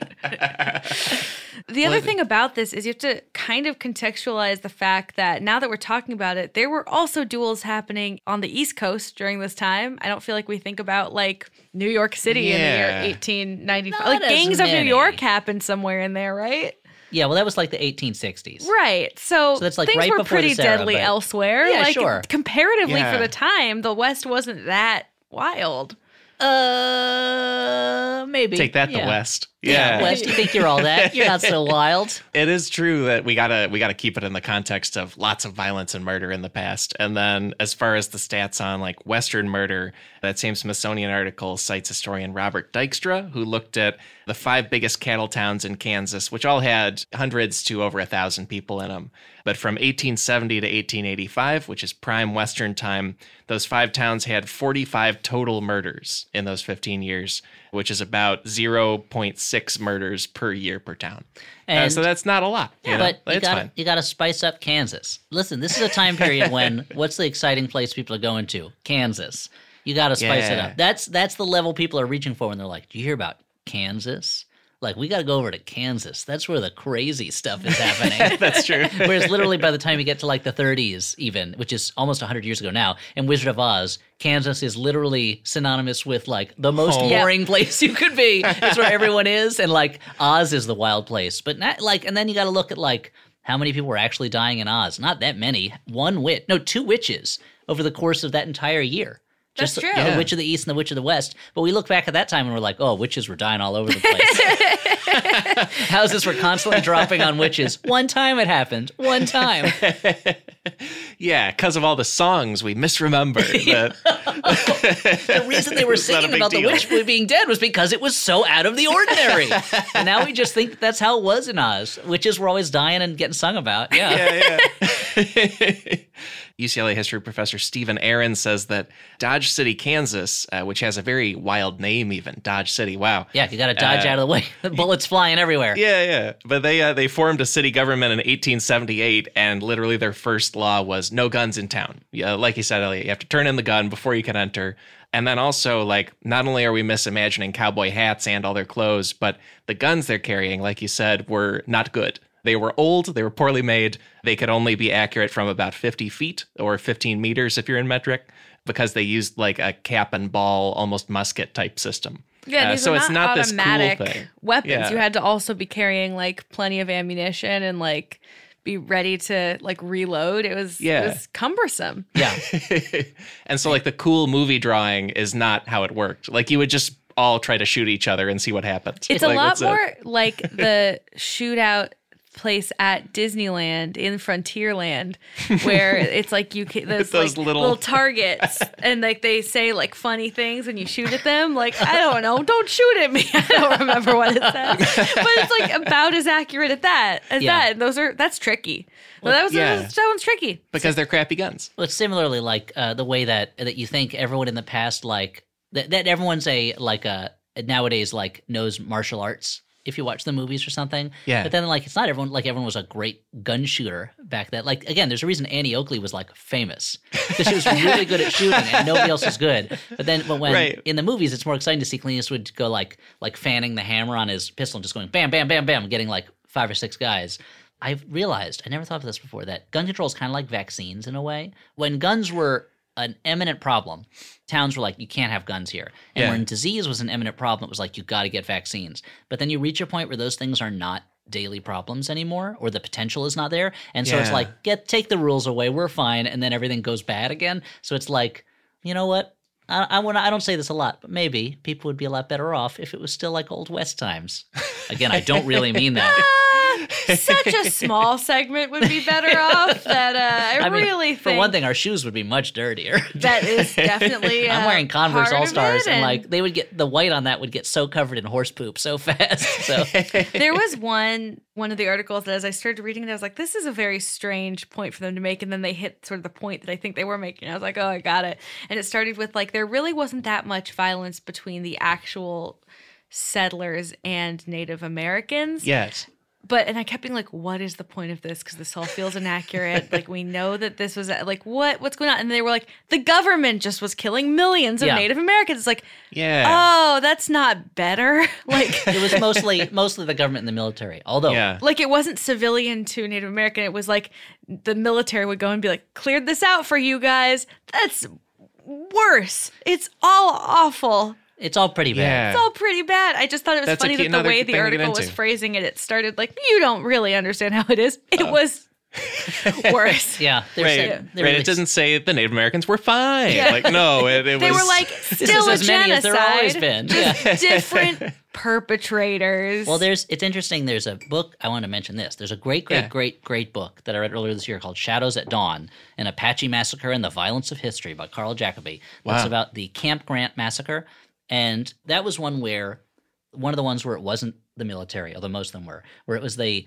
The other thing about this is you have to kind of contextualize the fact that now that we're talking about it, there were also duels happening on the East Coast during this time. I don't feel like we think about like New York City in the year 1895. Not like as gangs of New. York happened somewhere in there, right? Yeah, well, that was like the 1860s. Right. So, So that's, like, things right were before the pretty Sarah, deadly but- elsewhere. Yeah, like sure. comparatively Yeah. for the time, the West wasn't that wild. Uh, maybe. Take that, yeah. the West. Yeah, Yeah. West. You think you're all that? You're not so [LAUGHS] wild. it is true that we gotta we gotta keep it in the context of lots of violence and murder in the past. And then as far as the stats on like Western murder, that same Smithsonian article cites historian Robert Dykstra, who looked at the five biggest cattle towns in Kansas, which all had hundreds to over a thousand people in them. But from 1870 to 1885, which is prime Western time, those five towns had 45 total murders in those 15 years, which is about 0.6 murders per year per town. Uh, And- so that's not a lot. you know? But you got fine. you got to spice up Kansas. Listen, this is a time period when [LAUGHS] what's the exciting place people are going to? Kansas. You got to spice it up. That's that's the level people are reaching for when they're like, "Do you hear about Kansas?" Like, we got to go over to Kansas. That's where the crazy stuff is happening. [LAUGHS] That's true. [LAUGHS] Whereas literally by the time you get to like the 30s, even, which is almost 100 years ago now, in Wizard of Oz, Kansas is literally synonymous with like the most Home. boring place you could be. [LAUGHS] It's where everyone is, and like Oz is the wild place. But not like, and then you got to look at like how many people were actually dying in Oz. Not that many. One witch, no, two witches over the course of that entire year. That's Just true. The, Yeah. witch of the east and the witch of the west. But we look back at that time and we're like, oh, witches were dying all over the place. [LAUGHS] Houses were constantly dropping on witches. One time it happened. One time. [LAUGHS] yeah, because of all the songs we misremember. that- [LAUGHS] The reason they were It's not a singing big about the deal. witch being dead was because it was so out of the ordinary. and now we just think that that's how it was in Oz. Witches were always dying and getting sung about. Yeah. yeah, yeah. UCLA history professor Stephen Aron says that Dodge City, Kansas, uh, which has a very wild name, even Dodge City. Wow. Yeah, you got to dodge Uh, out of the way. [LAUGHS] Bullets flying everywhere. Yeah, yeah. But they uh, they formed a city government in 1878, and literally their first law was no guns in town. Yeah, like you said, Elliott, you have to turn in the gun before you can enter. And then also, like, not only are we misimagining cowboy hats and all their clothes, but the guns they're carrying, like you said, were not good. They were old, they were poorly made. They could only be accurate from about 50 feet or 15 meters if you're in metric, because they used like a cap and ball, almost musket type system. Yeah, Uh, these so are it's not, not this cool automatic thing. weapons. Yeah. You had to also be carrying like plenty of ammunition and like be ready to like reload. It was Yeah. it was cumbersome. Yeah. [LAUGHS] and so like the cool movie drawing is not how it worked. Like you would just all try to shoot each other and see what happens. It's Like, a lot it. more like the [LAUGHS] shootout place at Disneyland in Frontierland, where [LAUGHS] it's like you can those, Those like, little- little... targets, [LAUGHS] and like they say like funny things, and you shoot at them. Like I don't know, don't shoot at me. [LAUGHS] I don't remember what it says, but it's like about as accurate at that as Yeah. that. And those are that's tricky. Well, that was yeah. that one's tricky. because they're crappy guns. Well, it's similarly like uh, the way that that you think everyone in the past like that, that everyone's a like a nowadays like knows martial arts if you watch the movies or something. Yeah. But then like it's not everyone like everyone was a great gun shooter back then. Like again, there's a reason Annie Oakley was like famous because she was really good at shooting and nobody else was good. But then but when Right. in the movies it's more exciting to see Clint Eastwood go like like fanning the hammer on his pistol and just going bam bam bam bam getting like five or six guys. I've realized, I never thought of this before, that gun control is kind of like vaccines in a way. When guns were an eminent problem, towns were like, you can't have guns here. And Yeah. when disease was an eminent problem, it was like, you got to get vaccines. But then you reach a point where those things are not daily problems anymore or the potential is not there and so it's like get take the rules away we're fine and then everything goes bad again so it's like you know what I, I want I don't say this a lot, but maybe people would be a lot better off if it was still like old west times. Again, I don't really mean that. [LAUGHS] Such a small segment would be better off. That uh, I, [LAUGHS] I mean, really think for one thing, our shoes would be much dirtier. that is [LAUGHS] definitely. I'm wearing Converse All Stars, it, and like they would get the white on that would get so covered in horse poop so [LAUGHS] fast. So there was one one of the articles that as I started reading it, I was like, this is a very strange point for them to make. And then they hit sort of the point that I think they were making. I was like, oh, I got it. And it started with like, there really wasn't that much violence between the actual settlers and Native Americans. yes. But, and I kept being like, what is the point of this? Because this all feels inaccurate. [LAUGHS] like, we know that this was uh, like, what, what's going on? And they were like, the government just was killing millions of Yeah. Native Americans. It's like, Yeah. oh, that's not better. [LAUGHS] like, [LAUGHS] it was mostly mostly the government and the military. Although yeah. like it wasn't civilian to Native American. It was like the military would go and be like, cleared this out for you guys. That's worse. It's all awful. It's all pretty bad. Yeah. It's all pretty bad. I just thought it was That's a funny key- that the another way thing the to get article was into. phrasing it, it started like, you don't really understand how it is. Oh. It was [LAUGHS] worse. Yeah, they're Right, saying- they're right. really- It doesn't say the Native Americans were fine. Yeah. Like, no, [LAUGHS] it, it They was. were like, This [LAUGHS] still is a as many as genocide. there always been. Yeah. Different perpetrators. Well, there's it's interesting. There's a book I want to mention. This there's a great, great, Yeah. great, great book that I read earlier this year called "Shadows at Dawn: An Apache Massacre and the Violence of History" by Karl Jacoby. That's Wow. about the Camp Grant massacre, and that was one where one of the ones where it wasn't the military, although most of them were, where it was the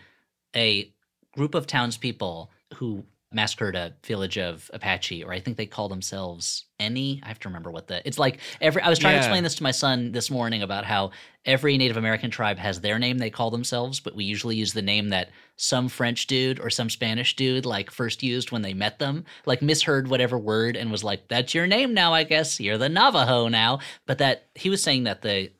a group of townspeople who massacred a village of Apache, or I think they call themselves any. I have to remember what the. It's like every. I was trying to explain this to my son this morning about how every Native American tribe has their name they call themselves, but we usually use the name that some French dude or some Spanish dude like first used when they met them, like misheard whatever word and was like, "That's your name now, I guess. You're the Navajo now." But that he was saying that the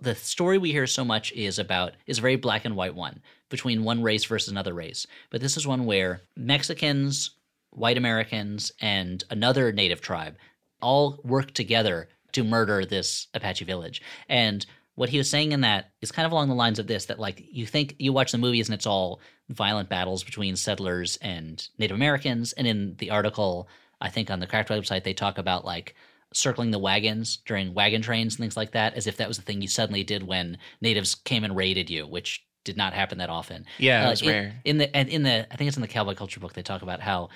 the story we hear so much is about is a very black and white one between one race versus another race. But this is one where Mexicans, white Americans, and another native tribe all work together to murder this Apache village. And what he was saying in that is kind of along the lines of this that like you think you watch the movies and it's all violent battles between settlers and Native Americans. And in the article, I think on the Cracked website, they talk about like circling the wagons during wagon trains and things like that, as if that was the thing you suddenly did when natives came and raided you, which did not happen that often. Yeah, it Uh, was in, rare. In the and in the I think it's in the cowboy culture book they talk about how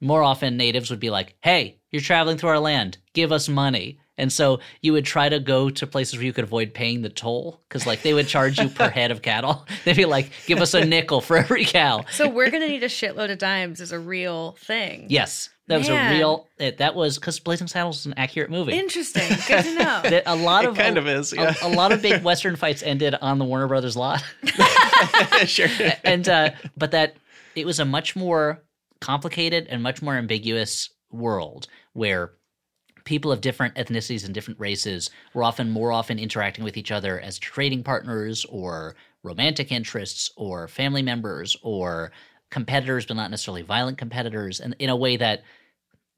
more often natives would be like, "Hey, you're traveling through our land. Give us money." And so you would try to go to places where you could avoid paying the toll because, like, they would charge you per [LAUGHS] head of cattle. [LAUGHS] They'd be like, "Give us a nickel for every cow." so we're gonna need a shitload of dimes is a real thing. Yes, that was a real. It, that was because Blazing Saddles is an accurate movie. Interesting. Good to know. [LAUGHS] That a lot It of kind a, of is, a- yeah. a, lot of big Western fights ended on the Warner Brothers lot. sure. and uh, but that it was a much more complicated and much more ambiguous world where people of different ethnicities and different races were often more often interacting with each other as trading partners or romantic interests or family members or competitors but not necessarily violent competitors and in a way that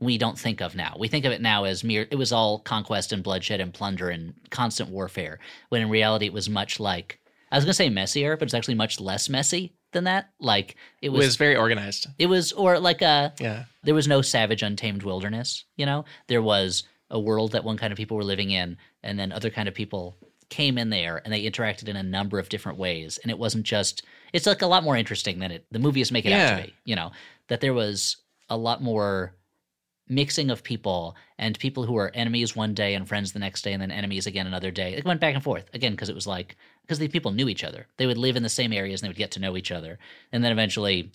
we don't think of now. We think of it now as mere it was all conquest and bloodshed and plunder and constant warfare when in reality it was much like I was going to say messier but it's actually much less messy than that. Like it It was was very organized. it was or like a Yeah. there was no savage untamed wilderness you know there was a world that one kind of people were living in and then other kind of people came in there and they interacted in a number of different ways and it wasn't just it's like a lot more interesting than it the movies make it out to be you know that there was a lot more mixing of people and people who were enemies one day and friends the next day and then enemies again another day it went back and forth again because it was like because the people knew each other they would live in the same areas and they would get to know each other and then eventually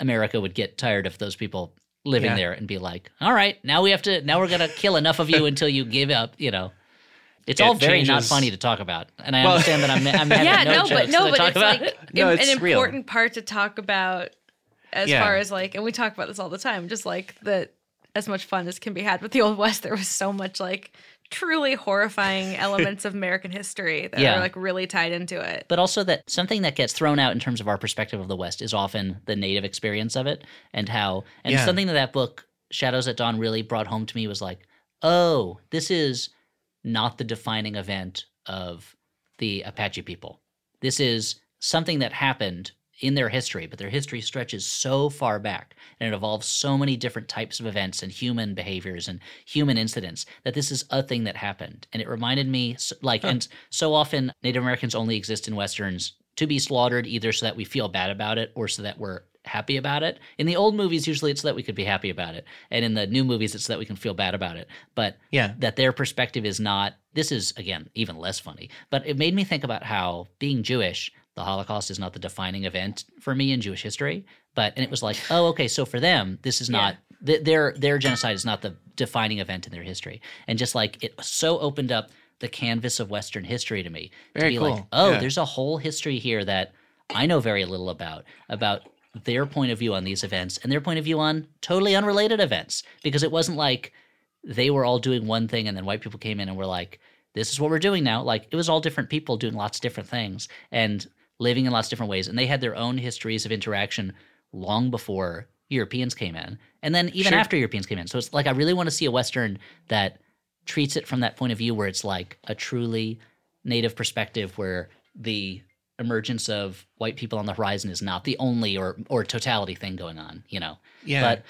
America would get tired of those people living Yeah. there and be like, "All right, now we have to. Now we're gonna kill enough of you until you give up." You know, it's It all very not funny to talk about, and I Well- understand that I'm, I'm [LAUGHS] having yeah, no, no, jokes but no, but it's about. like [LAUGHS] No, an, it's an real. important part to talk about as Yeah. far as like, and we talk about this all the time, just like that as much fun as can be had with the old west. There was so much like truly horrifying [LAUGHS] elements of American history that Yeah. are like really tied into it. but also that something that gets thrown out in terms of our perspective of the West is often the native experience of it and how and Yeah. something that that book Shadows at Dawn really brought home to me was like, oh, this is not the defining event of the Apache people. This is something that happened in their history, but their history stretches so far back and it involves so many different types of events and human behaviors and human incidents that this is a thing that happened. And it reminded me, like, and so often Native Americans only exist in Westerns to be slaughtered either so that we feel bad about it or so that we're happy about it. In the old movies, usually it's so that we could be happy about it. And in the new movies, it's so that we can feel bad about it. But Yeah. that their perspective is not this is again even less funny but it made me think about how being jewish the holocaust is not the defining event for me in jewish history but and it was like oh okay so for them this is not th- their their genocide is not the defining event in their history. And just like it so opened up the canvas of western history to me Very to be like oh Yeah. there's a whole history here that i know very little about about their point of view on these events and their point of view on totally unrelated events. Because it wasn't like they were all doing one thing and then white people came in and were like this is what we're doing now. Like it was all different people doing lots of different things. And living in lots of different ways and they had their own histories of interaction long before europeans came in and then even Sure. after europeans came in so it's like i really want to see a western that treats it from that point of view where it's like a truly native perspective where the emergence of white people on the horizon is not the only or or totality thing going on you know Yeah. but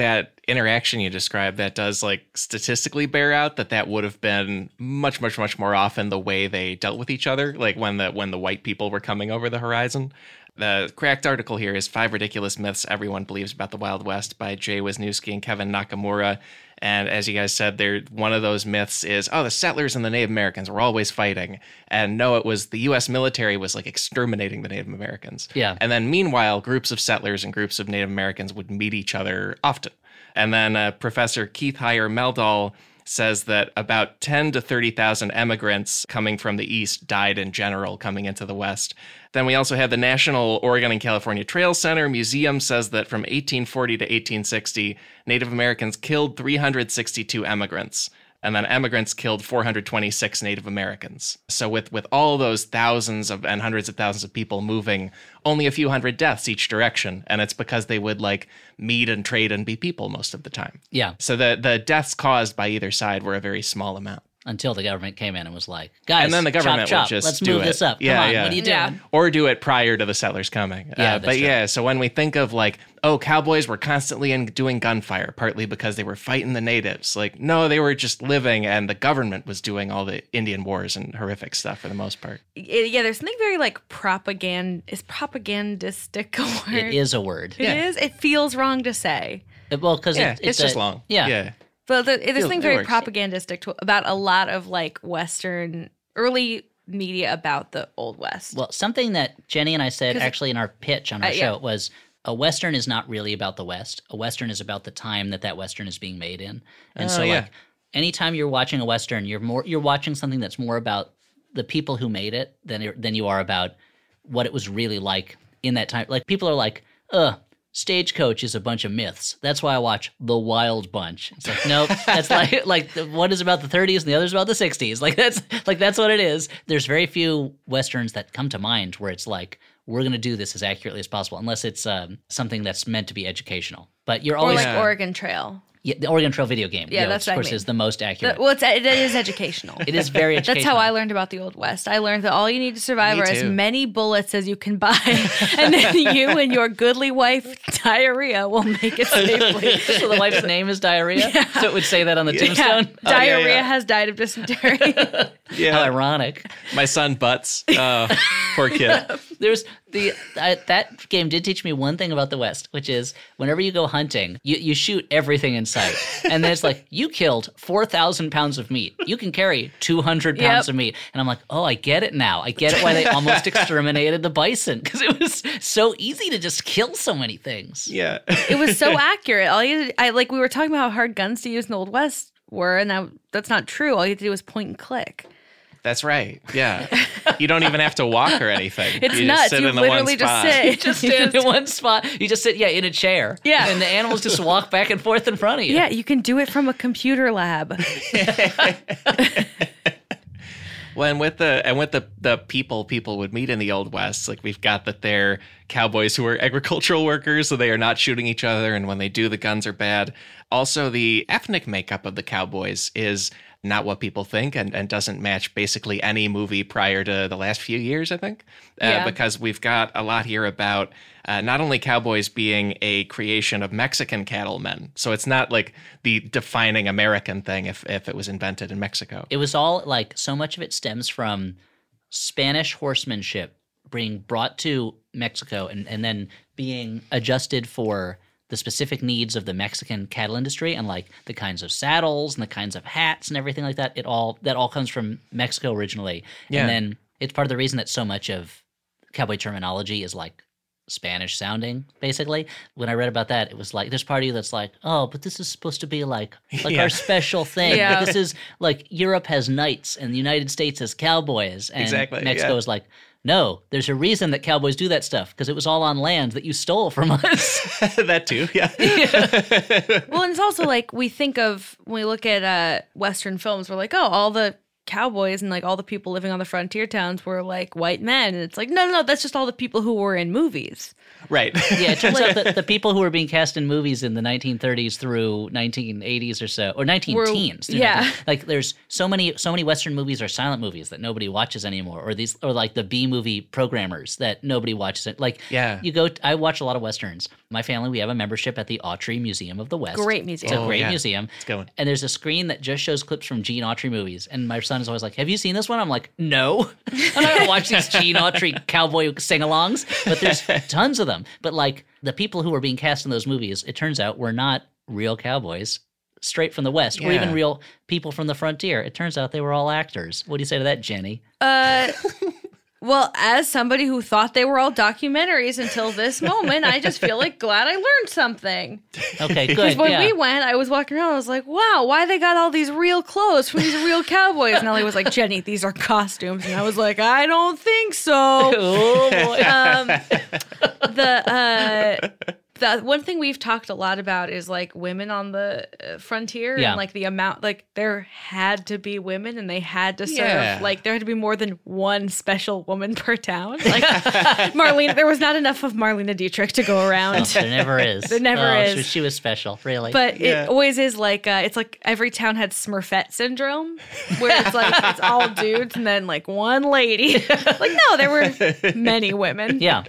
that interaction you described that does like statistically bear out that that would have been much much much more often the way they dealt with each other like when the when the white people were coming over the horizon. The cracked article here is five ridiculous myths everyone believes about the wild west by jay wisniewski and kevin nakamura and as you guys said there one of those myths is oh the settlers and the native americans were always fighting and no it was the us military was like exterminating the native americans Yeah. and then meanwhile, groups of settlers and groups of Native Americans would meet each other often. And then uh, Professor Keith Heyer Meldahl says that about 10 to 30,000 emigrants coming from the East died in general coming into the West. Then we also have the National Oregon and California Trail Center Museum says that from 1840 to 1860, Native Americans killed 362 immigrants and then emigrants killed 426 Native Americans. So with with all those thousands of and hundreds of thousands of people moving, only a few hundred deaths each direction, and it's because they would like meet and trade and be people most of the time. yeah So the the deaths caused by either side were a very small amount. until the government came in and was like, guys, And then the government chop, would chop. just let's do move it. this up. Yeah, Come on, yeah. what are you doing? Yeah. Or do it prior to the settlers coming. Yeah, Uh, that's but true. yeah, so when we think of like, oh, cowboys were constantly in doing gunfire, partly because they were fighting the natives. Like, no, they were just living, and the government was doing all the Indian wars and horrific stuff for the most part. Y- yeah, there's something very like propagand is propagandistic a word. It is a word. It Yeah. is? It feels wrong to say. Uh, Well, because Yeah, it, it's, a- just long. Yeah. yeah. But the, there's something very works. propagandistic to, about a lot of like Western early media about the Old West. Well, something that Jenny and I said actually in our pitch on our Uh, show yeah. was a Western is not really about the West. A Western is about the time that that Western is being made in. And Oh, so, yeah. like, anytime you're watching a Western, you're more you're watching something that's more about the people who made it than than you are about what it was really like in that time. Like people are like, "Uh, Stagecoach is a bunch of myths. That's why I watch The Wild Bunch." It's like, nope, [LAUGHS] that's like like the, one is about the 30s and the other's about the 60s. Like that's like that's what it is. There's very few westerns that come to mind where it's like we're going to do this as accurately as possible, unless it's um, something that's meant to be educational. But you're or always like Yeah. Oregon Trail. yeah, the Oregon Trail video game. Yeah, you know, that's of what I course mean. is the most accurate. The- well, it's, it is educational. [LAUGHS] it is very educational. [LAUGHS] That's how I learned about the Old West. I learned that all you need to survive Me are as many bullets as you can buy, [LAUGHS] and then you and your goodly wife diarrhea will make it safely. so the wife's name is diarrhea. So it would say that on the Yeah, tombstone. Oh, yeah, diarrhea yeah. has died of dysentery. How Yeah. ironic. My son Butts. Oh, poor kid. There's the I, that game did teach me one thing about the West, which is whenever you go hunting, you, you shoot everything in sight, and then it's like you killed four thousand pounds of meat. You can carry two hundred pounds Yep. of meat, and I'm like, oh, I get it now. I get it why they [LAUGHS] almost exterminated the bison because it was so easy to just kill so many things. Yeah. it was so [LAUGHS] accurate. All you, I like, we were talking about how hard guns to use in the Old West were, and that that's not true. All you had to do was point and click. That's right. Yeah. You don't even have to walk or anything. [LAUGHS] It's you nuts. Just sit you in the one literally just spot. sit. Just [LAUGHS] stand in one spot. You just sit, yeah, in a chair. Yeah. and the animals just walk back and forth in front of you. Yeah, you can do it from a computer lab. [LAUGHS] Well, and with the and with the the people people would meet in the old west, like we've got that they're cowboys who are agricultural workers, so they are not shooting each other, and when they do, the guns are bad. Also, the ethnic makeup of the cowboys is not what people think and, and doesn't match basically any movie prior to the last few years, I think. Uh, Yeah. Because we've got a lot here about uh, not only cowboys being a creation of Mexican cattlemen, so it's not like the defining American thing if, if it was invented in Mexico. It was all like so much of it stems from Spanish horsemanship being brought to Mexico and, and then being adjusted for the specific needs of the Mexican cattle industry and like the kinds of saddles and the kinds of hats and everything like that. It all that all comes from Mexico originally. Yeah. And then it's part of the reason that so much of cowboy terminology is like Spanish sounding, basically. When I read about that, it was like there's part of you that's like, oh, but this is supposed to be like [LAUGHS] like Yeah. our special thing. Yeah. This is like Europe has knights and the United States has cowboys. And Exactly, Mexico yeah. is like, no, there's a reason that cowboys do that stuff because it was all on land that you stole from [LAUGHS] us. [LAUGHS] that too, yeah. Well, and it's also like we think of when we look at uh, Western films, we're like, oh, all the cowboys and like all the people living on the frontier towns were like white men, and it's like, no, no, no, that's just all the people who were in movies. Right. yeah, it turns out that [LAUGHS] the people who were being cast in movies in the 1930s through 1980s or so, or 19 Were- teens, yeah. 19 like there's so many so many Western movies are silent movies that nobody watches anymore, or these or like the B movie programmers that nobody watches. It like Yeah. you go. I watch a lot of westerns. My family we have a membership at the Autry Museum of the West. Great museum. It's a Oh, great yeah. museum. It's going. And there's a screen that just shows clips from Gene Autry movies. And my son is always like, Have you seen this one? I'm like, No. I'm not going to watch these [LAUGHS] Gene Autry cowboy sing alongs, but there's tons [LAUGHS] of them. But like the people who were being cast in those movies, it turns out were not real cowboys straight from the West or even real people from the frontier. It turns out they were all actors. What do you say to that, Jenny? Uh, [LAUGHS] well, as somebody who thought they were all documentaries until this [LAUGHS] moment, I just feel like glad I learned something. Okay, good. Because when yeah. we went, I was walking around. I was like, "Wow, why they got all these real clothes from these real cowboys?" And Ellie was like, "Jenny, these are costumes." And I was like, "I don't think so." [LAUGHS] oh boy. um, the uh, the one thing we've talked a lot about is like women on the uh, frontier Yeah. and like the amount like there had to be women and they had to serve Yeah. like there had to be more than one special woman per town. [LAUGHS] Like Marlene, there was not enough of Marlene Dietrich to go around. there never [LAUGHS] is. There never Oh, is. She, she was special, really. But Yeah. it always is like uh, it's like every town had Smurfette syndrome, where it's like it's all [LAUGHS] dudes and then like one lady. like no, there were many women. yeah.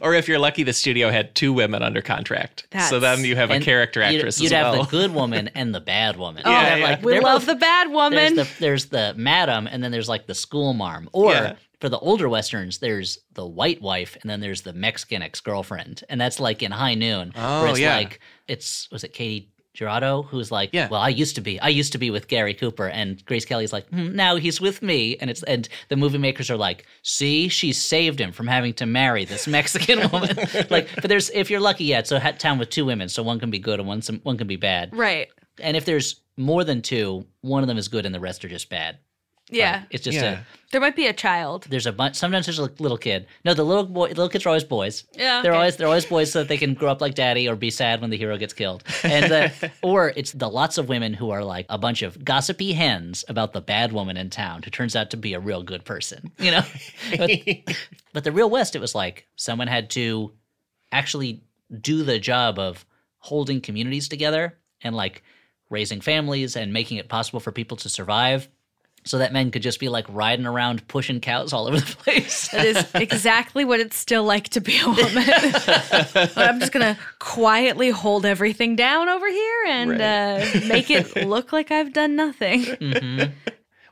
Or if you're lucky, the studio had two women under contract. so then you have a And character you'd- actress You'd, as have the good woman [LAUGHS] and the bad woman. Oh, Yeah, have, yeah. like, we love both- the bad There's woman. the there's the madam, and then there's like the school marm. Or Yeah. for the older westerns, there's the white wife, and then there's the Mexican ex girlfriend, and that's like in High Noon. Oh, where it's yeah. like it's was it Katy Jurado who's like, Yeah. well, I used to be, I used to be with Gary Cooper, and Grace Kelly's like, "Hmm, now he's with me, and it's and the movie makers are like, see, she saved him from having to marry this Mexican [LAUGHS] woman. [LAUGHS] like, but there's if you're lucky, yeah, it's a ha- town with two women, so one can be good and one some, one can be bad. right. And if there's more than two, one of them is good and the rest are just bad. Yeah. It's just Yeah. a There might be a child. there's a bunch. Sometimes there's a little kid. No, the little boy, little kids are always boys. Yeah, they're okay. always they're always boys so that they can grow up like daddy or be sad when the hero gets killed. And the, uh, [LAUGHS] or it's the lots of women who are like a bunch of gossipy hens about the bad woman in town who turns out to be a real good person. You know, [LAUGHS] but, but the real West, it was like someone had to actually do the job of holding communities together and like raising families and making it possible for people to survive so that men could just be like riding around pushing cows all over the [LAUGHS] place. That is exactly what it's still like to be a woman. [LAUGHS] but I'm just gonna quietly hold everything down over here and uh, make it look like I've done nothing. Mhm.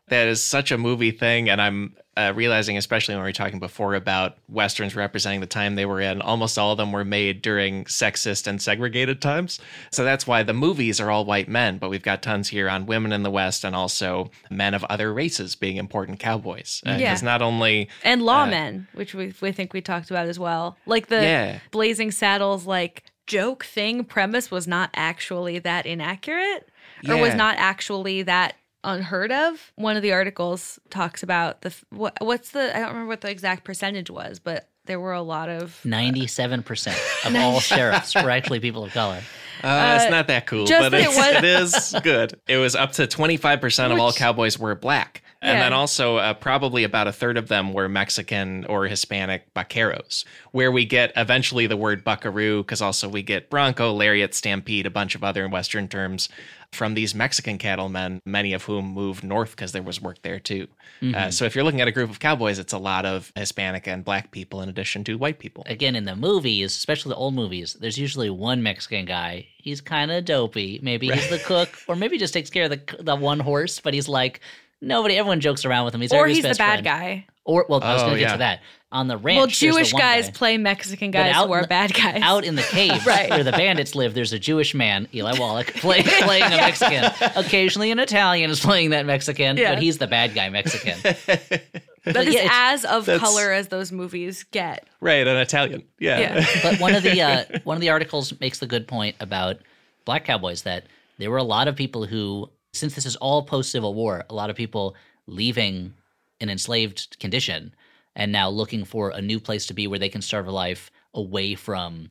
that is such a movie thing and i'm uh, realizing especially when we were talking before about westerns representing the time they were in almost all of them were made during sexist and segregated times so that's why the movies are all white men but we've got tons here on women in the west and also men of other races being important cowboys because Yeah. not only And lawmen, which we, we think we talked about as well. Like the Yeah. Blazing Saddles, like joke thing premise was not actually that inaccurate or was not actually that unheard of. One of the articles talks about the what, what's the I don't remember what the exact percentage was, but there were a lot of 97% of [LAUGHS] all sheriffs were actually people of color. uh, it's not that cool but that it was- it is good it was up to 25% of all cowboys were black And Yeah. then also, uh, probably about a third of them were Mexican or Hispanic vaqueros, where we get eventually the word buckaroo, because also we get bronco, lariat, stampede, a bunch of other Western terms from these Mexican cattlemen, many of whom moved north because there was work there too. Uh, so if you're looking at a group of cowboys, it's a lot of Hispanic and black people in addition to white people. Again, in the movies, especially the old movies, there's usually one Mexican guy. He's kind of dopey. Maybe he's the cook, or maybe just takes care of the the one horse. But he's like nobody. Everyone jokes around with him. He's or everybody's he's the bad friend. guy. Or well, I was Oh, going to get to that on the ranch. Well, there's the Jewish one guys guy. play Mexican guys out who are in the- bad guys. out in the [LAUGHS] caves Right. where the bandits live. There's a Jewish man, Eli Wallach, [LAUGHS] play, playing a [LAUGHS] Mexican. Occasionally, an Italian is playing that Mexican, Yeah. but he's the bad guy Mexican. that But is yeah, it's- as of color as those movies get. Right, an Italian. Yeah. Yeah. but one of the uh, one of the articles makes the good point about black cowboys that there were a lot of people who, since this is all post Civil War, a lot of people leaving an enslaved condition and now looking for a new place to be where they can start a life away from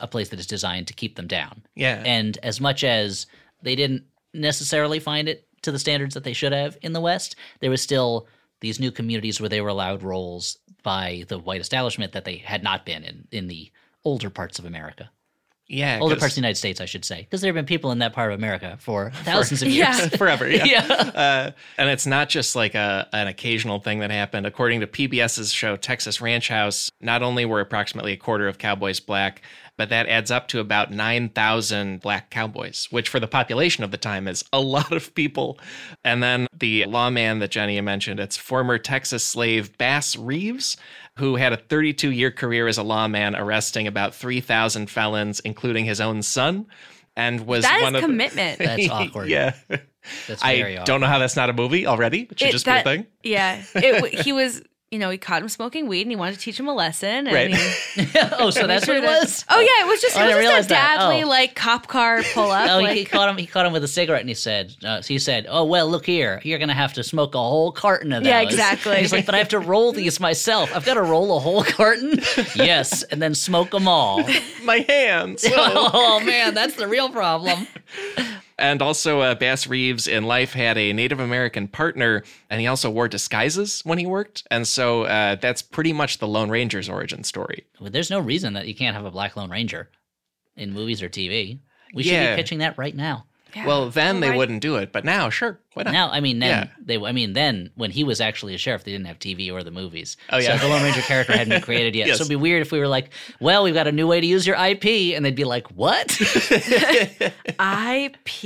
a place that is designed to keep them down. yeah. And as much as they didn't necessarily find it to the standards that they should have in the West, there was still these new communities where they were allowed roles by the white establishment that they had not been in in the older parts of America. Yeah. older parts of the United States, I should say, because there have been people in that part of America for thousands of [LAUGHS] years. Yeah. [LAUGHS] forever. Yeah. Yeah. Uh, and it's not just like a an occasional thing that happened. According to PBS's show Texas Ranch House, not only were approximately a quarter of cowboys black, but that adds up to about 9,000 black cowboys, which for the population of the time is a [LAUGHS] lot of people. And then the lawman that Jenny mentioned, it's former Texas slave Bass Reeves, who had a 32 year career as a lawman, arresting about 3,000 felons, including his own son. And was That one is of commitment. [LAUGHS] That's awkward. yeah. That's very I awkward. don't know how that's not a movie already. It should It- just that- be a thing. Yeah, it, he was. You know, he caught him smoking weed, and he wanted to teach him a lesson. And Right. he [LAUGHS] oh, so [LAUGHS] that's sure what it was. Oh yeah, it was just Oh, it was realize just a that. dadly Oh. like cop car pull up. [LAUGHS] Oh, like, he caught him. He caught him with a cigarette, and he said, uh, "He said, oh well, look here. You're gonna have to smoke a whole carton of those." Yeah, exactly. He's like, "But I have to roll these myself. I've got to roll a whole carton." yes, and then smoke them all. My hands. oh man, that's the real problem. And also, uh, Bass Reeves in life had a Native American partner, and he also wore disguises when he worked. And so uh, that's pretty much the Lone Ranger's origin story. Well, there's no reason that you can't have a Black Lone Ranger in movies or TV. We should Yeah. be pitching that right now. Yeah. Well, then Well, they why- wouldn't do it, but now, sure, why not? Now, I mean, then Yeah. they. I mean, then when he was actually a sheriff, they didn't have TV or the movies. Oh, yeah. So the Lone Ranger character hadn't been created yet. [LAUGHS] Yes. So it'd be weird if we were like, "Well, we've got a new way to use your IP," and they'd be like, "What? [LAUGHS] IP. IP?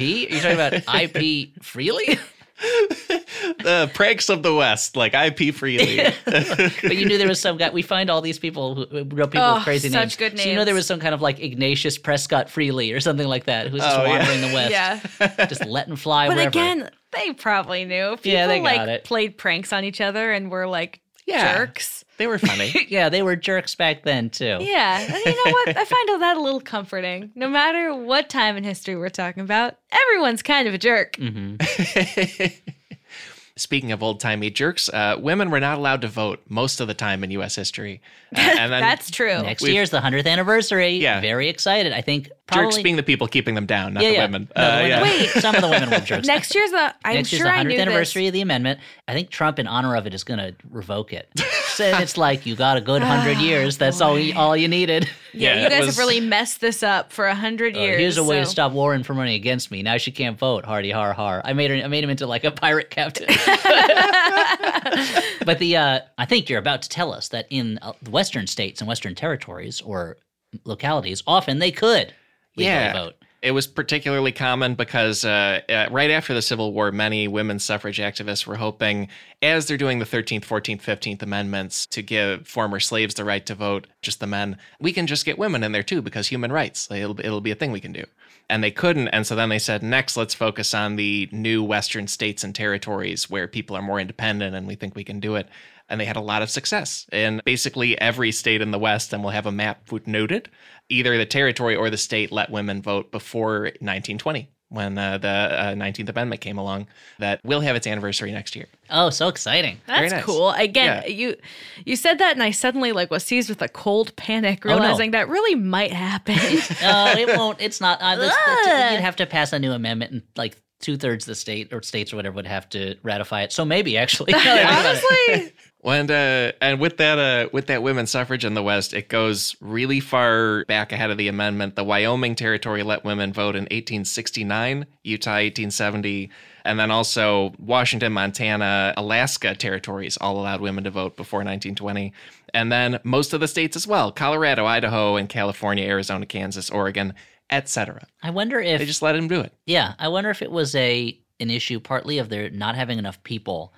Are you talking about IP freely?" [LAUGHS] [LAUGHS] the pranks of the West, like IP freely. [LAUGHS] but you knew there was some guy. We find all these people, real people Oh, with crazy such names. good So you know there was some kind of like Ignatius Prescott Freely or something like that, who's just Oh, yeah. wandering the West, Yeah, [LAUGHS] just letting fly but wherever. again, they probably knew. People Yeah, they got like it. played pranks on each other and were like Yeah. jerks. they were funny. [LAUGHS] yeah, they were jerks back then too. Yeah, and you know what? I find all that a little comforting. No matter what time in history we're talking about, everyone's kind of a jerk. hmm [LAUGHS] Speaking of old timey jerks, uh, women were not allowed to vote most of the time in U.S. history. [LAUGHS] Uh, and then That's true. Next year's the hundredth anniversary. Yeah. very excited. I think jerks being the people keeping them down, not yeah, the yeah. women. No, the Uh, yeah. Wait. [LAUGHS] some of the women were jerks. Next year's the. I'm Next year's the I knew hundredth this. anniversary of the amendment. I think Trump, in honor of it, is going to revoke it. so it's like you got a good hundred [SIGHS] years. That's all you, all you needed. Yeah, [LAUGHS] Yeah, you guys was- have really messed this up for a hundred Uh, years. here's a way to stop Warren from running against me. Now she can't vote. Hardy har har. I made her. I made him into like a pirate captain. [LAUGHS] but the uh, I think you're about to tell us that in uh, the Western states and Western territories or localities, often they could legally Yeah. vote. It was particularly common because uh, uh, right after the Civil War, many women suffrage activists were hoping, as they're doing the 13th, 14th, 15th Amendments to give former slaves the right to vote, just the men, we can just get women in there too because human rights. It'll, it'll be a thing we can do. And they couldn't. And so then they said, next, let's focus on the new Western states and territories where people are more independent and we think we can do it. And they had a lot of success in basically every state in the West. And we'll have a map noted. Either the territory or the state let women vote before 1920 when uh, the uh, 19th Amendment came along. That will have its anniversary next year. Oh, so exciting! That's nice. cool. Again, Yeah. you you said that, and I suddenly like was seized with a cold panic, Oh, no. realizing that really might happen. [LAUGHS] [LAUGHS] No, it won't. It's not. Uh, this, Ugh. you'd have to pass a new amendment and like two thirds of the state or states or whatever would have to ratify it. So maybe actually, [LAUGHS] now that I think about it. Honestly, And uh, and with that uh, with that women's suffrage in the West, it goes really far back ahead of the amendment. The Wyoming Territory let women vote in 1869, Utah 1870, and then also Washington, Montana, Alaska territories all allowed women to vote before 1920, and then most of the states as well: Colorado, Idaho, and California, Arizona, Kansas, Oregon, etc. I wonder if They just let them do it. Yeah, I wonder if it was a an issue partly of their not having enough people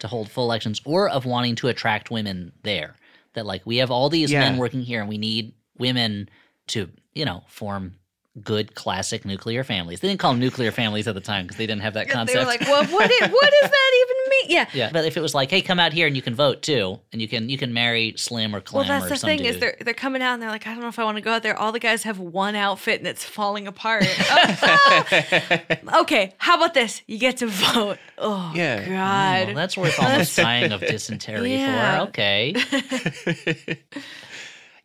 to hold full elections or of wanting to attract women there. That like we have all these Yeah. men working here and we need women to, you know, form good classic nuclear families. They didn't call them nuclear families at the time because they didn't have that concept. they were like, well, what, i- what does that even mean? Yeah. yeah, but if it was like, hey, come out here and you can vote too, and you can you can marry Slim or Well, that's or the some thing dude. is they're they're coming out and they're like, I don't know if I want to go out there. All the guys have one outfit and it's falling apart. [LAUGHS] [LAUGHS] Okay, how about this? You get to vote. Oh Yeah. God. Well, that's worth all almost [LAUGHS] dying of dysentery Yeah. for. Okay.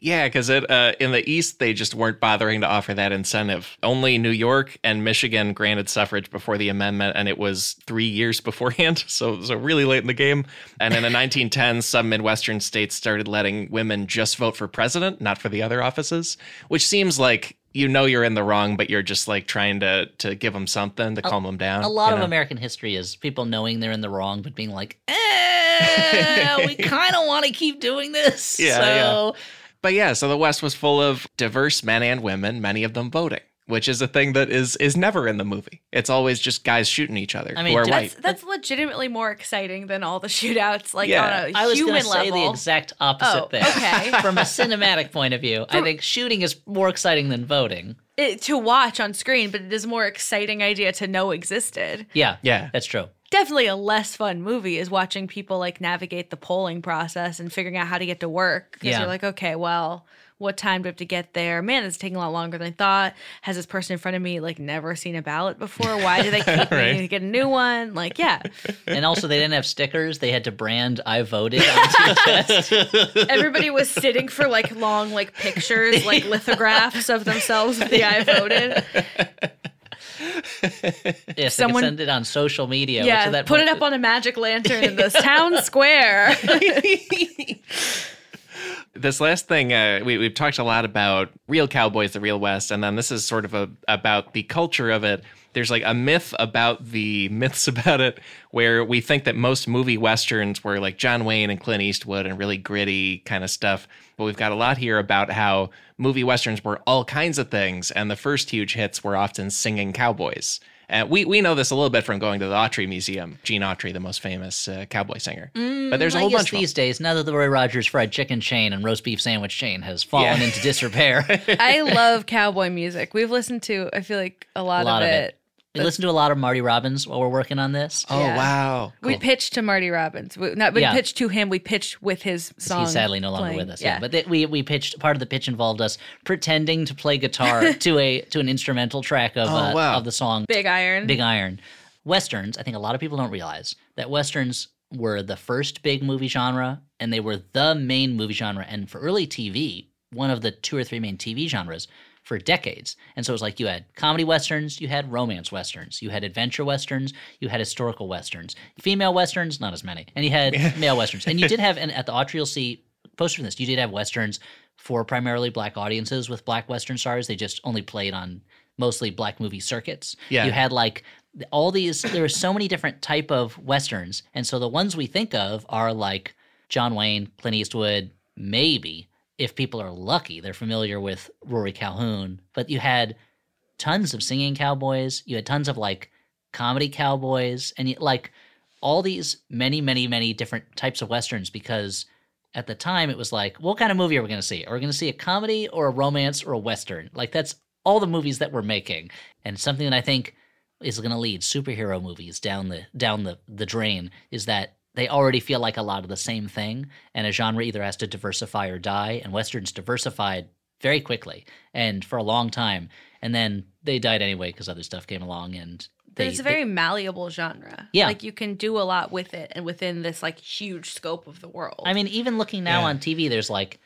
Yeah, because uh, in the East they just weren't bothering to offer that incentive. Only New York and Michigan granted suffrage before the amendment, and it was three years [LAUGHS] beforehand, so so really late in the game. And in the 1910s, some Midwestern states started letting women just vote for president, not for the other offices, which seems like you know you're in the wrong, but you're just like trying to to give them something to calm them down. A lot you of know? American history is people knowing they're in the wrong, but being like, eh, we [LAUGHS] kind of want to keep doing this. Yeah, so But yeah, so the West was full of diverse men and women, many of them voting, which is a thing that is is never in the movie. It's always just guys shooting each other I mean, who are do- white. That's, that's legitimately more exciting than all the [LAUGHS] shootouts, like Yeah. on a I was human going to say the exact opposite Oh, thing. okay. [LAUGHS] From a cinematic point of view, I think shooting is more exciting than voting. It- to watch on screen, but it is a more exciting idea to know existed. Yeah, Yeah. that's true. Definitely a less fun movie is watching people like navigate the polling process and figuring out how to get to work. Because Yeah. you're like, okay, well, what time do I have to get there? Man, it's taking a lot longer than I thought. Has this person in front of me like never seen a ballot before? Why do they [LAUGHS] keep Right. me to get a new one? Like, yeah. And also, they didn't have stickers. They had to brand "I voted" onto your [LAUGHS] chest. Everybody was sitting for like long like pictures, like lithographs of themselves with the I voted. [LAUGHS] Yes, Someone- send it on social media. Yeah, at that put point- it up on a magic lantern in this [LAUGHS] town square. [LAUGHS] this last thing uh, we, we've talked a lot about real cowboys the real west and then this is sort of a, about the culture of it there's like a myth about the myths about it where we think that most movie westerns were like john wayne and clint eastwood and really gritty kind of stuff but we've got a lot here about how movie westerns were all kinds of things and the first huge hits were often singing cowboys and we, we know this a little bit from going to the Autry Museum. Gene Autry, the most famous uh, cowboy singer. but there's a whole guess bunch of them. these days, now that the Roy Rogers fried chicken chain and roast beef sandwich chain has fallen Yeah. into disrepair, [LAUGHS] [LAUGHS] I love cowboy music. We've listened to, I feel like, a lot, a lot of, of it. it. We listened to a lot of Marty Robbins while we're working on this. Oh, Yeah. wow. We pitched to Marty Robbins. We, not we Yeah. pitched to him. We pitched with his song. He's sadly no longer playing. with us. Yeah, but th- we we pitched part of the pitch involved us pretending to play guitar [LAUGHS] to a to an instrumental track of Oh, uh, wow. of the song Big Iron. Big Iron. Westerns. I think a lot of people don't realize that westerns were the first big movie genre, and they were the main movie genre. And for early TV, one of the two or three main TV genres for decades. And so it was like you had comedy westerns, you had romance westerns, you had adventure westerns, you had historical westerns, female westerns, not as many, and you had [LAUGHS] male westerns. And you did have, and at the Autry, you'll see poster from this, you did have westerns for primarily black audiences with black western stars. They just only played on mostly black movie circuits. Yeah. You had like all these there are so many different type of westerns. And so the ones we think of are like John Wayne, Clint Eastwood, maybe if people are lucky, they're familiar with Rory Calhoun. But you had tons of singing cowboys. You had tons of like comedy cowboys, and you, like all these many, many, many different types of westerns. Because at the time, it was like, what kind of movie are we going to see? Are we going to see a comedy or a romance or a western? Like that's all the movies that we're making, and something that I think is going to lead superhero movies down the down the the drain is that they already feel like a lot of the same thing, and a genre either has to diversify or die. And westerns diversified very quickly and for a long time, and then they died anyway because other stuff came along and. They, it's a very malleable genre. Yeah. Like you can do a lot with it and within this like huge scope of the world. I mean, even looking now Yeah. on TV, there's like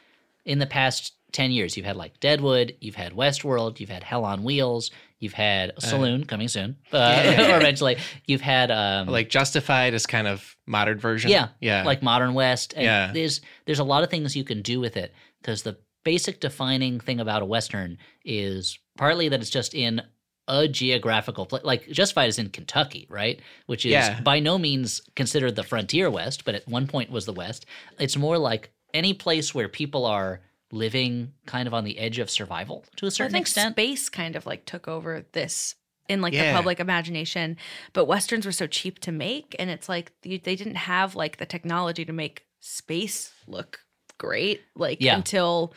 in the past 10 years, you've had like Deadwood, you've had Westworld, you've had Hell on Wheels, You've had Saloon coming soon, [LAUGHS] uh, [LAUGHS] or eventually. You've had um, Like Justified is kind of modern version. yeah, Yeah. like Modern West. And Yeah. there's there's a lot of things you can do with it because the basic defining thing about a western is partly that it's just in a geographical place. Like Justified is in Kentucky, right? Which is Yeah. by no means considered the frontier west, but at one point was the west. It's more like any place where people are living kind of on the edge of survival to a certain think extent. space kind of like took over this in like the public imagination, but westerns were so cheap to make, and it's like they didn't have like the technology to make space look great. Like Yeah. until.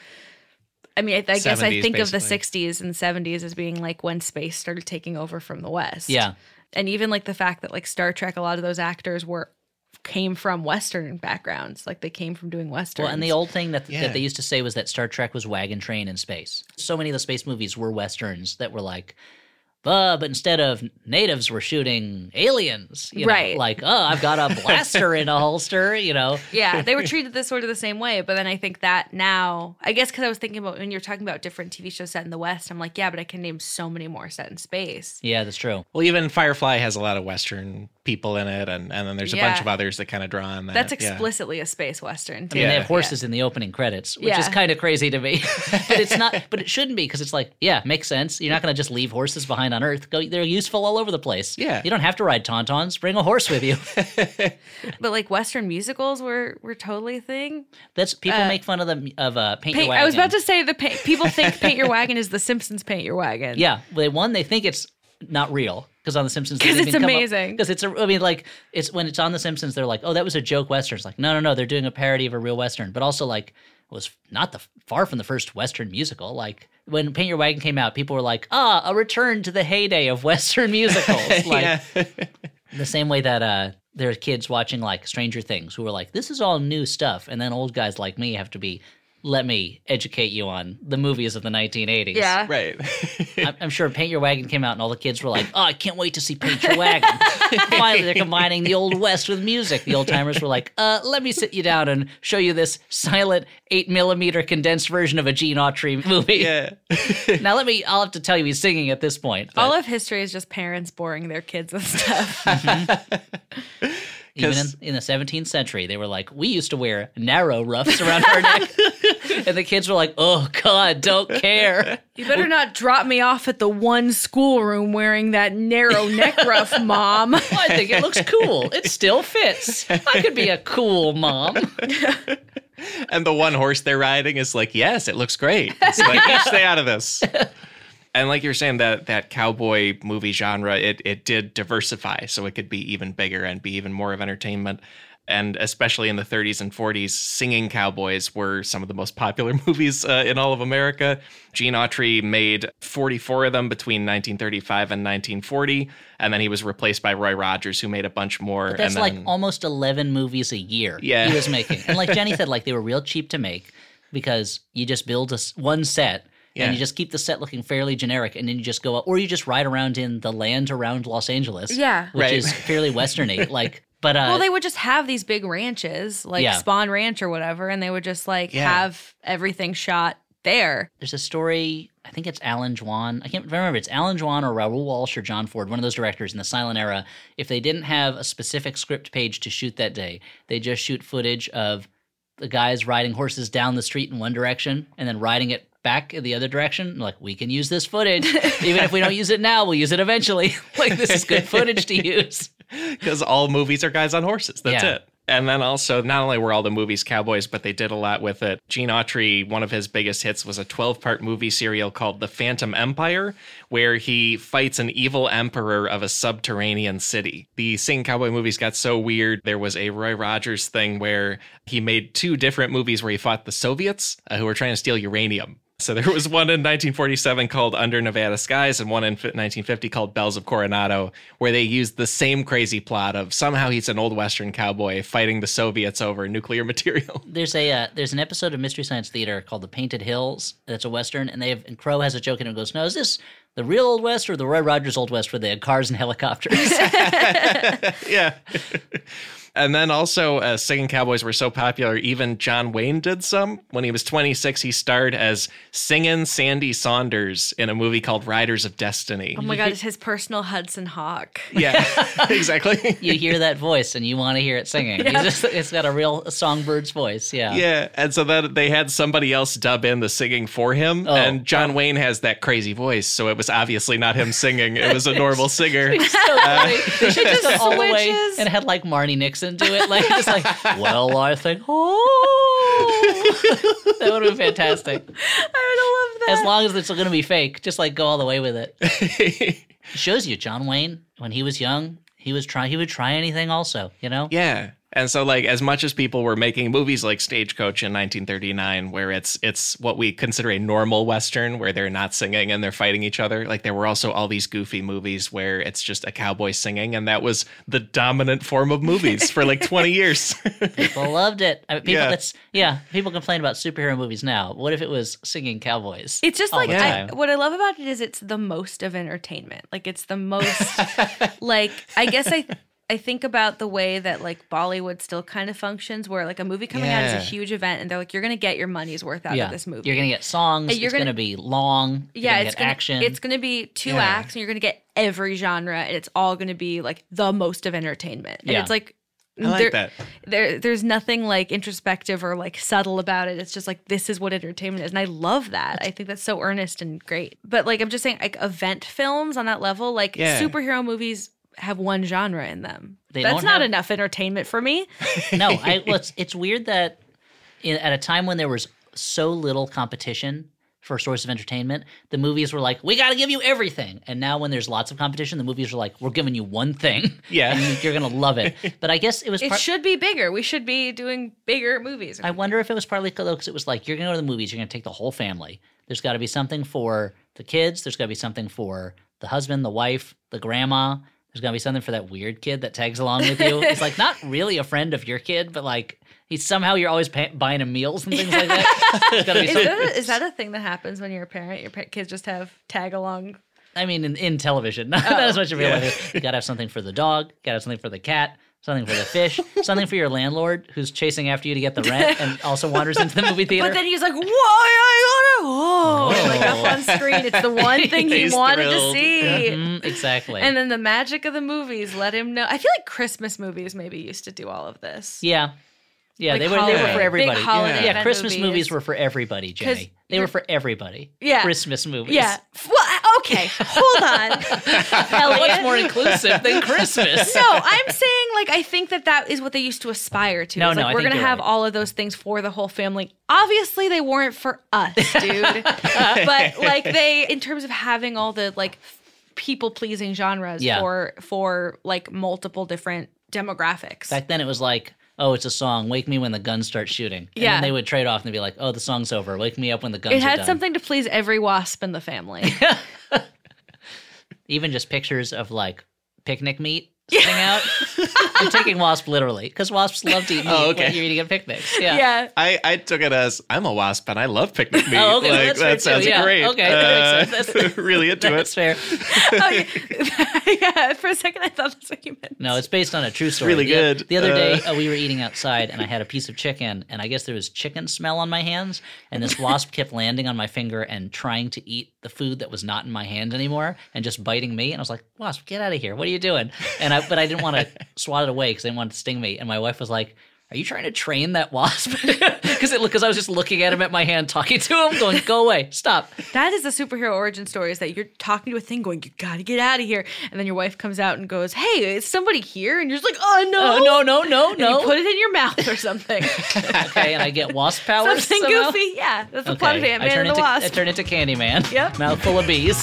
I mean, I, I guess I 70s, think of the 60s and 70s as being like when space started taking over from the West. yeah. and even like the fact that like Star Trek, a lot of those actors were came from Western backgrounds, like they came from doing Western. Well, and the old thing that, Yeah. that they used to say was that Star Trek was wagon train in space. So many of the space movies were westerns that were like, uh, but instead of natives, we're shooting aliens. You know, Right. Like, oh, I've got a [LAUGHS] blaster in a holster, you know. yeah, they were [LAUGHS] treated this sort of the same way. But then I think that now, I guess because I was thinking about when you're talking about different TV shows set in the West, I'm like, yeah, but I can name so many more set in space. Yeah, that's true. well, even Firefly has a lot of Western people in it, and, and then there's a bunch of others that kind of draw on that. That's yeah. explicitly a space western. I mean, Too. they have horses in the opening credits, which is kind of crazy to me. [LAUGHS] but it's not. But it shouldn't be because it's like, yeah, makes sense. You're not going to just leave horses behind on Earth. Go, they're useful all over the place. Yeah. you don't have to ride tauntauns. Bring a horse with you. [LAUGHS] But like Western musicals were were totally a thing. That's people Uh, make fun of them of uh, paint, Paint, your wagon. I was about to say the paint, people think Paint Your [LAUGHS] Wagon is the Simpsons Paint Your Wagon. Yeah, they one they think it's not real because on The Simpsons 'Cause it's amazing. Because it's a, I mean, like it's when it's on The Simpsons, they're like, oh, that was a joke western. It's like, no, no, no, they're doing a parody of a real western, but also like it was not the far from the first western musical. Like when Paint Your Wagon came out, people were like, ah, a return to the heyday of western musicals. [LAUGHS] like the same way that uh there are kids watching like Stranger Things who are like, this is all new stuff, and then old guys like me have to be. Let me educate you on the movies of the 1980s. Yeah. right. [LAUGHS] I'm, I'm sure Paint Your Wagon came out and all the kids were like, [LAUGHS] "Oh, I can't wait to see Paint Your Wagon." Finally, they're combining the old west with music. The old timers were like, "Uh, let me sit you down and show you this silent eight millimeter condensed version of a Gene Autry movie." yeah. [LAUGHS] Now let me. I'll have to tell you, he's singing at this point. but All of history is just parents boring their kids with stuff. even in, 'cause- in the 17th century, they were like, "We used to wear narrow ruffs around our neck," and the kids were like, "Oh God, don't care." You better not drop me off at the one schoolroom wearing that narrow neck [LAUGHS] ruff, mom. I think it looks cool. It still fits. I could be a cool mom. [LAUGHS] and the one horse they're riding is like, yes, it looks great. It's like, you stay out of this. [LAUGHS] And like you're saying, that that cowboy movie genre, it it did diversify, so it could be even bigger and be even more of entertainment. And especially in the 30s and 40s, singing cowboys were some of the most popular [LAUGHS] movies uh, in all of America. Gene Autry made 44 of them between 1935 and 1940, and then he was replaced by Roy Rogers, who made a bunch more. But That's and like almost 11 movies a year Yeah. he was making. And like Jenny [LAUGHS] said, like they were real cheap to make because you just build a s one set Yeah. and you just keep the set looking fairly generic and then you just go up, or you just ride around in the land around Los Angeles. Yeah. Which Right. is fairly westerny. [LAUGHS] like, but uh, Well, they would just have these big ranches, like Yeah. Spahn Ranch or whatever, and they would just like Yeah. have everything shot there. there's a story. I think it's Allan Dwan. I can't remember. if It's Allan Dwan or Raoul Walsh or John Ford, one of those directors in the silent era. If they didn't have a specific script page to shoot that day, they just shoot footage of the guys riding horses down the street in one direction and then riding it back in the other direction. Like we can use this footage, [LAUGHS] even if we don't use it now, we'll use it eventually. [LAUGHS] like this is good footage to [LAUGHS] use. [LAUGHS] because all movies are guys on horses. That's Yeah. it. And then also, not only were all the movies cowboys, but they did a lot with it. Gene Autry, one of his biggest hits was a 12 part movie serial called The Phantom Empire, where he fights an evil emperor of a subterranean city. The Sing Cowboy movies got so weird. There was a Roy Rogers thing where he made two different movies where he fought the Soviets uh, who were trying to steal uranium. So there was one in 1947 called Under Nevada Skies and one in 1950 called Bells of Coronado, where they used the same crazy plot of somehow he's an old Western cowboy fighting the Soviets over nuclear [LAUGHS] material. There's a uh, there's an episode of Mystery Science Theater called The Painted Hills. That's a western, and they have and Crow has a joke in it. and Goes, no, is this the real Old West or the Roy Rogers Old West where they had cars and [LAUGHS] helicopters? [LAUGHS] yeah. And then also, uh, singing cowboys were so popular, even John Wayne did some. When he was 26, he starred as singing Sandy Saunders in a movie called Riders of Destiny. Oh my god, it's his personal Hudson Hawk. Yeah, [LAUGHS] [LAUGHS] exactly. You hear that voice and you want to hear it singing. He's just, it's got a real songbird's voice. Yeah. Yeah, and so then they had somebody else dub in the singing for him, Oh. and John Wayne has that crazy voice, so it was obviously not him singing; it was a normal [LAUGHS] singer. So funny. They should have done all the way and had like Marni Nixon do it. Like [LAUGHS] just like, well, I think oh [LAUGHS] that would have been fantastic. I would have loved that. As long as it's gonna be fake, just like go all the way with it. [LAUGHS] Shows you John Wayne, when he was young, he was trying he would try anything also, you know? Yeah. And so like as much as people were making movies like Stagecoach in 1939 where it's it's what we consider a normal western where they're not singing and they're fighting each other, like there were also all these goofy movies where it's just a cowboy singing and that was the dominant form of movies for like 20 years. [LAUGHS] People loved it. I mean, people Yeah. that's yeah, people complain about superhero movies now. What if it was singing cowboys? It's just all like the I, time? what I love about it is it's the most of entertainment. Like it's the most [LAUGHS] like I guess I I think about the way that like Bollywood still kind of functions where like a movie coming out is a huge event and they're like you're going to get your money's worth out yeah. of this movie. You're gonna get songs, And you're it's gonna, gonna- be long, you're yeah, gonna it's get gonna action. it's going to be two Yeah. acts and you're going to get every genre and it's all going to be like the most of entertainment. And Yeah. it's like I like there- that. there there's nothing like introspective or like subtle about it. It's just like this is what entertainment is, and I love that. I think that's so earnest and great. But like I'm just saying, like event films on that level, like Yeah. superhero movies have one genre in them. They that's don't have- enough entertainment for me. [LAUGHS] no, I, well, [LAUGHS] it's, it's weird that in, at a time when there was so little competition for a source of entertainment, the movies were like, we got to give you everything. And now when there's lots of competition, the movies are like, we're giving you one thing. [LAUGHS] Yeah. And you're going to love it. But I guess it was It part- should be bigger. We should be doing bigger movies. I wonder if it was partly though because it was like you're gonna go to the movies, you're gonna take the whole family. There's got to be something for the kids. There's got to be something for the husband, the wife, the grandma. There's to be something for that weird kid that tags along with you. It's like not [LAUGHS] really a friend of your kid, but like he's somehow you're always pay- buying him meals and things like that. There's got to be is, that a, is that a thing that happens when you're a parent? Your kids just have tag along. I mean, in, in television, not, not as much real life. You got to have something for the dog. Got to have something for the cat. Something for the fish. something for your landlord who's chasing after you to get the rent and [LAUGHS] also wanders into the movie theater. But then he's like, "Why I gotta oh, like up Oh. on screen? It's the one [LAUGHS] thing he wanted thrilled. to see." Mhm, exactly. And then the magic of the movies let him know. I feel like Christmas movies maybe used to do all of this. Yeah. Yeah, Like they were they were for everybody. yeah, event Christmas movies. movies. were for everybody, Jenny. They were for everybody. Yeah. Christmas movies. Yeah. Well, okay. Hold on. [LAUGHS] What's Elliott. more inclusive than Christmas? No, I'm saying like I think that that is what they used to aspire to. No, It's no, like I we're gonna have right. all of those things for the whole family. Obviously, they weren't for us, dude. [LAUGHS] but like they, in terms of having all the like people pleasing genres Yeah. for for like multiple different demographics. Back then it was like, oh, it's a song. Wake me when the guns start shooting. And Yeah. then they would trade off and be like, oh, the song's over. Wake me up when the guns it had something to please every wasp in the family. [LAUGHS] Even just pictures of like picnic meat sitting out. [LAUGHS] I'm taking wasp literally because wasps love to eat meat Oh, okay. when you're eating at picnics. Yeah. yeah. I, I took it as I'm a wasp and I love picnic [LAUGHS] meat. Oh, okay, well, like, that's fair that sounds. Yeah, great. okay, [LAUGHS] that makes Uh, sense. That's- really into That's it. fair. Oh, yeah. yeah. For a second, I thought that's what you meant. No, it's based on a true story. really The- good. The other day, Uh. uh, we were eating outside, and I had a piece of chicken, and I guess there was chicken smell on my hands, and this wasp kept landing on my finger and trying to eat the food that was not in my hand anymore, and just biting me. And I was like, "Wasp, get out of here! What are you doing?" And I, but I didn't want to [LAUGHS] swat it away because I didn't want to sting me. And my wife was like. Are you trying to train that wasp? [LAUGHS] Because it because I was just looking at him at my hand, talking to him, going, "Go away, stop." That is the superhero origin story is that you're talking to a thing going, you gotta get out of here. And then your wife comes out and goes, hey, is somebody here? And you're just like, oh, no. Oh no, no, no, And no. you put it in your mouth or something. [LAUGHS] okay, and I get wasp powers. something somehow? goofy. Yeah, that's the plot of I Ant-Man turn and the into I Wasp. turn into Candyman. Yep. Mouthful of bees.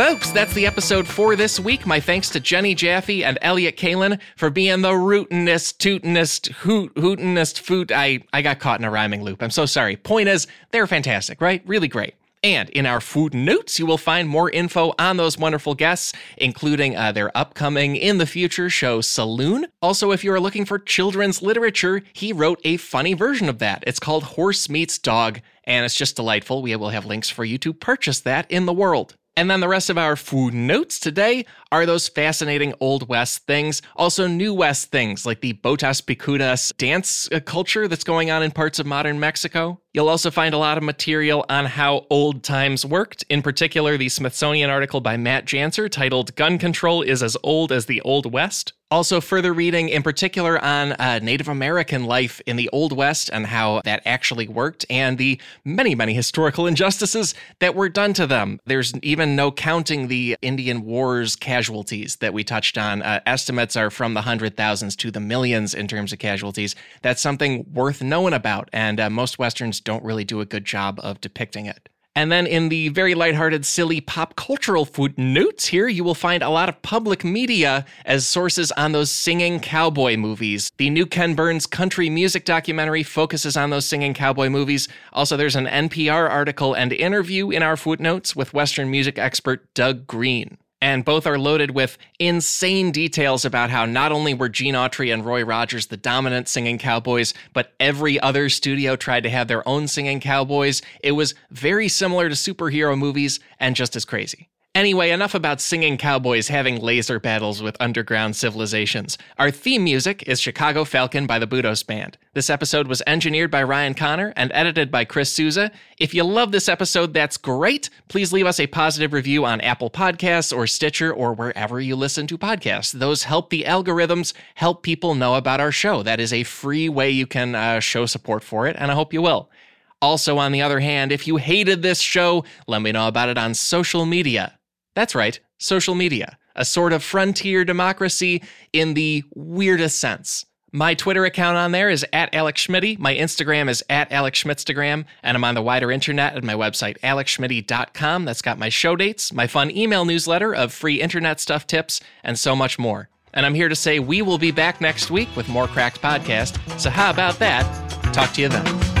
Folks, that's the episode for this week. My thanks to Jenny Jaffe and Elliott Kalan for being the rootinest, tootinest, hoot, hootinest foot. I, I got caught in a rhyming loop. I'm so sorry. Point is, they're fantastic, right? Really great. And in our food notes, you will find more info on those wonderful guests, including uh, their upcoming in the future show Saloon. Also, if you are looking for children's literature, he wrote a funny version of that. It's called Horse Meets Dog, and it's just delightful. We will have links for you to purchase that in the world. And then the rest of our food notes today are those fascinating Old West things, also New West things like the Botas Picudas dance uh, culture that's going on in parts of modern Mexico. You'll also find a lot of material on how old times worked, in particular, the Smithsonian article by Matt Jancer titled Gun Control is as Old as the Old West. Also, further reading in particular on uh, Native American life in the Old West and how that actually worked, and the many, many historical [LAUGHS] injustices that were done to them. There's even no counting the Indian Wars casualties that we touched on. Uh, estimates are from the hundred thousands to the millions in terms of casualties. That's something worth knowing about, and uh, most Westerns don't really do a good job of depicting it. And then in the very lighthearted, silly pop cultural footnotes here, you will find a lot of public media as sources on those singing cowboy movies. The new Ken Burns country music documentary focuses on those singing cowboy movies. Also, there's an NPR article and interview in our footnotes with Western music expert Doug Green and both are loaded with insane details about how not only were Gene Autry and Roy Rogers the dominant singing cowboys, but every other studio tried to have their own singing cowboys. It was very similar to superhero movies and just as crazy. Anyway, enough about singing cowboys having laser battles with underground civilizations. Our theme music is Chicago Falcon by the Budos Band. This episode was engineered by Ryan Connor and edited by Chris Souza. If you love this episode, that's great. Please leave us a positive review on Apple Podcasts or Stitcher or wherever you listen to podcasts. Those help the algorithms help people know about our show. That is a free way you can uh, show support for it, and I hope you will. Also, on the other hand, if you hated this show, let me know about it on social media. That's right, social media, a sort of frontier democracy in the weirdest sense. My Twitter account on there is at Alex Schmitty. My Instagram is at Alex Schmitztagram. And I'm on the wider internet at my website, alexschmitty.com. That's got my show dates, my fun email newsletter of free internet stuff tips, and so much more. And I'm here to say we will be back next week with more Cracked Podcast. So how about that? Talk to you then.